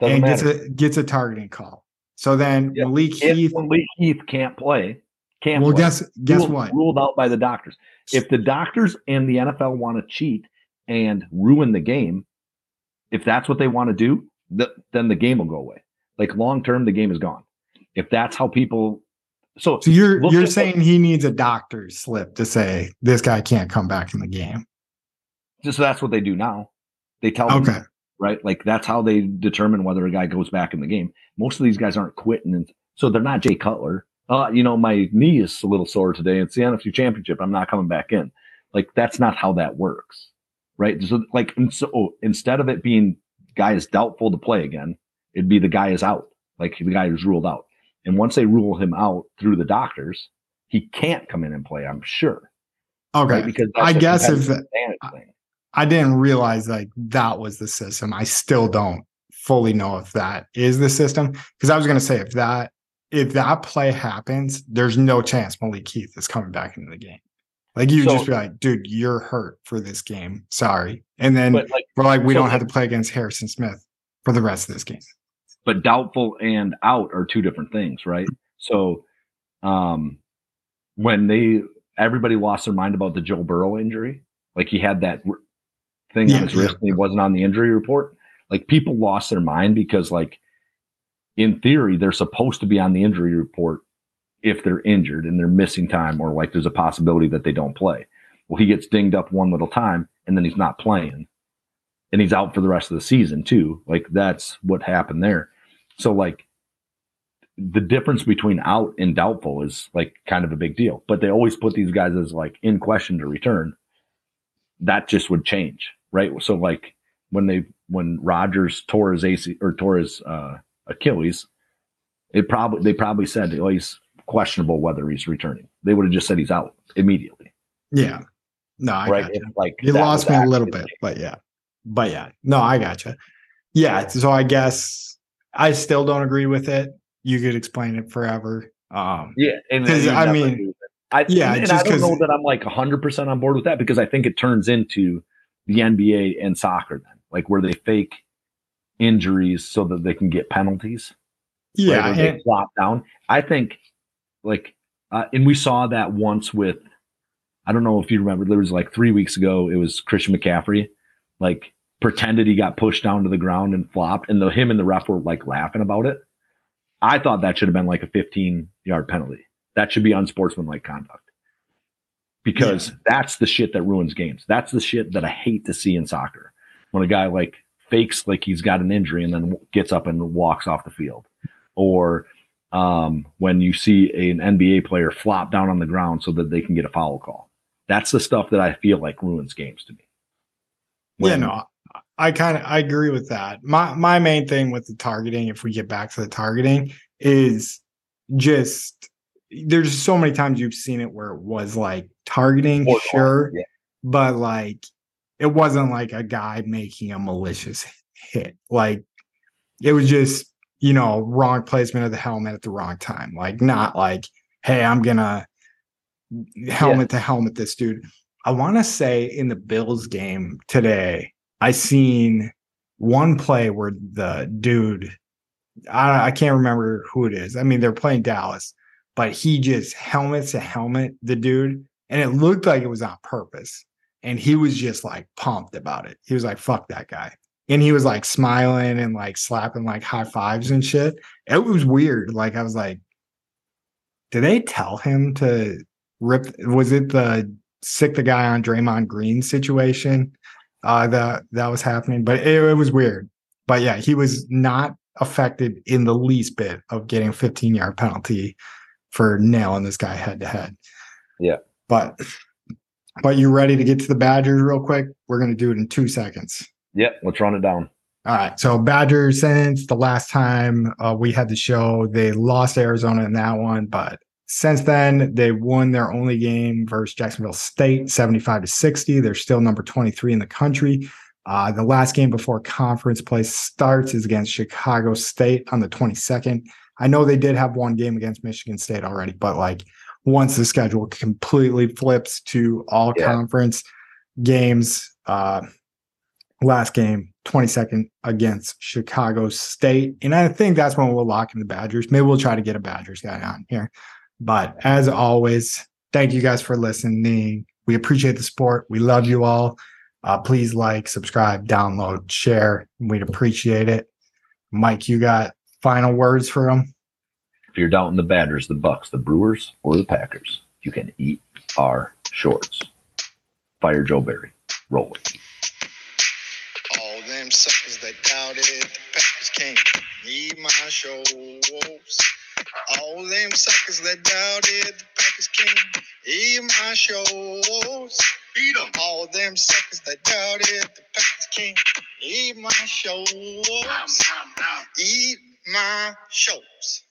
B: Doesn't
A: and gets
B: matter.
A: a gets a targeting call. So then
B: Yeah.
A: Malik
B: if
A: Heath.
B: Malik Heath can't play, can't
A: Well,
B: play.
A: guess guess
B: ruled,
A: what?
B: Ruled out by the doctors. If the doctors and the NFL want to cheat and ruin the game, if that's what they want to do, th- then the game will go away. Like long term, the game is gone. If that's how people, so
A: So you're you're
B: the-
A: saying he needs a doctor's slip to say this guy can't come back in the game.
B: Just that's what they do now. They tell them,
A: Okay.
B: right? Like that's how they determine whether a guy goes back in the game. Most of these guys aren't quitting, and so they're not Jay Cutler. Uh, you know, my knee is a little sore today. It's the NFC Championship. I'm not coming back in. Like that's not how that works, right? So, like, and so oh, instead of it being guy is doubtful to play again, it'd be the guy is out, like the guy is ruled out. And once they rule him out through the doctors, he can't come in and play. I'm sure,
A: Okay.
B: right? Because
A: I guess if
B: thing.
A: I didn't realize like that was the system. I still don't fully know if that is the system because I was going to say if that if that play happens, there's no chance Malik Heath is coming back into the game. Like you
B: So-
A: just be like, dude, you're hurt for this game. Sorry, and then
B: like
A: we're like, we
B: so
A: don't have to play against Harrison Smith for the rest of this game.
B: but doubtful and out are two different things, right? So, um, when they everybody lost their mind about the Joe Burrow injury, like he had that thing
A: Yeah,
B: on his wrist and he wasn't on the injury report. Like people lost their mind because, like, in theory, they're supposed to be on the injury report if they're injured and they're missing time, or like there's a possibility that they don't play. Well, he gets dinged up one little time and then he's not playing, and he's out for the rest of the season too. Like that's what happened there. So like the difference between out and doubtful is like kind of a big deal. But they always put these guys as like in question to return. That just would change, right? So like when they when Rodgers tore his AC or tore his uh, Achilles, it probably they probably said oh he's questionable whether he's returning. They would have just said he's out immediately,
A: Yeah, no, I
B: right?
A: got
B: If, like
A: You lost me a little bit, but yeah. But yeah. No, I gotcha. Yeah. So I guess I still don't agree with it. You could explain it forever. Um
B: Yeah, and
A: I mean.
B: I,
A: yeah,
B: and, and I don't know that I'm like 100 percent on board with that because I think it turns into the NBA and soccer then, like where they fake injuries so that they can get penalties. right,
A: yeah.
B: or they flop down. I think, like, uh, and we saw that once with, I don't know if you remember, there was like three weeks ago, it was Christian McCaffrey, like pretended he got pushed down to the ground and flopped, and the him and the ref were like laughing about it. I thought that should have been like a 15 yard penalty. That should be unsportsmanlike conduct because that's the shit that ruins games. That's the shit that I hate to see in soccer when a guy like fakes like he's got an injury and then gets up and walks off the field, or um, when you see an NBA player flop down on the ground so that they can get a foul call. That's the stuff that I feel like ruins games to me.
A: yeah, no. I kind of I agree with that. My my main thing with the targeting, if we get back to the targeting, is just there's so many times you've seen it where it was like targeting,
B: Or-
A: sure,
B: yeah.
A: but like it wasn't like a guy making a malicious hit. Like it was just, you know, wrong placement of the helmet at the wrong time. Like not like, hey, I'm gonna helmet to helmet this dude. I want to say in the Bills game today, I seen one play where the dude, I, I can't remember who it is. I mean, they're playing Dallas, but he just helmet to helmet the dude, and it looked like it was on purpose. And he was just like pumped about it. He was like, fuck that guy. And he was like smiling and like slapping like high fives and shit. It was weird. Like, I was like, did they tell him to rip? Was it the sick the guy on Draymond Green situation uh, that that was happening? But it, it was weird. But yeah, he was not affected in the least bit of getting a 15 yard penalty for nailing this guy head to head.
B: Yeah.
A: But but you ready to get to the Badgers real quick? We're gonna do it in two seconds.
B: Yep, let's run it down.
A: All right. So Badgers, since the last time uh, we had the show, they lost Arizona in that one, but since then they won their only game versus Jacksonville State, 75 to 60. They're still number 23 in the country. Uh, the last game before conference play starts is against Chicago State on the 22nd. I know they did have one game against Michigan State already, but like once the schedule completely flips to all
B: Yeah.
A: conference games, uh, last game 22nd against Chicago State. And I think that's when we'll lock in the Badgers. Maybe we'll try to get a Badgers guy on here. But as always, thank you guys for listening. We appreciate the support. We love you all. Uh, please like, subscribe, download, share. We'd appreciate it. Mike, you got final words for them?
B: If you're doubting the Badgers, the Bucks, the Brewers, or the Packers, you can eat our shorts. Fire Joe Barry. Roll it.
C: All them suckers that doubted the Packers can't need my shows. All them suckers that doubted the Packers can't eat my shorts. Eat them. All them suckers that doubted the Packers can't eat my shows. Eat my shows.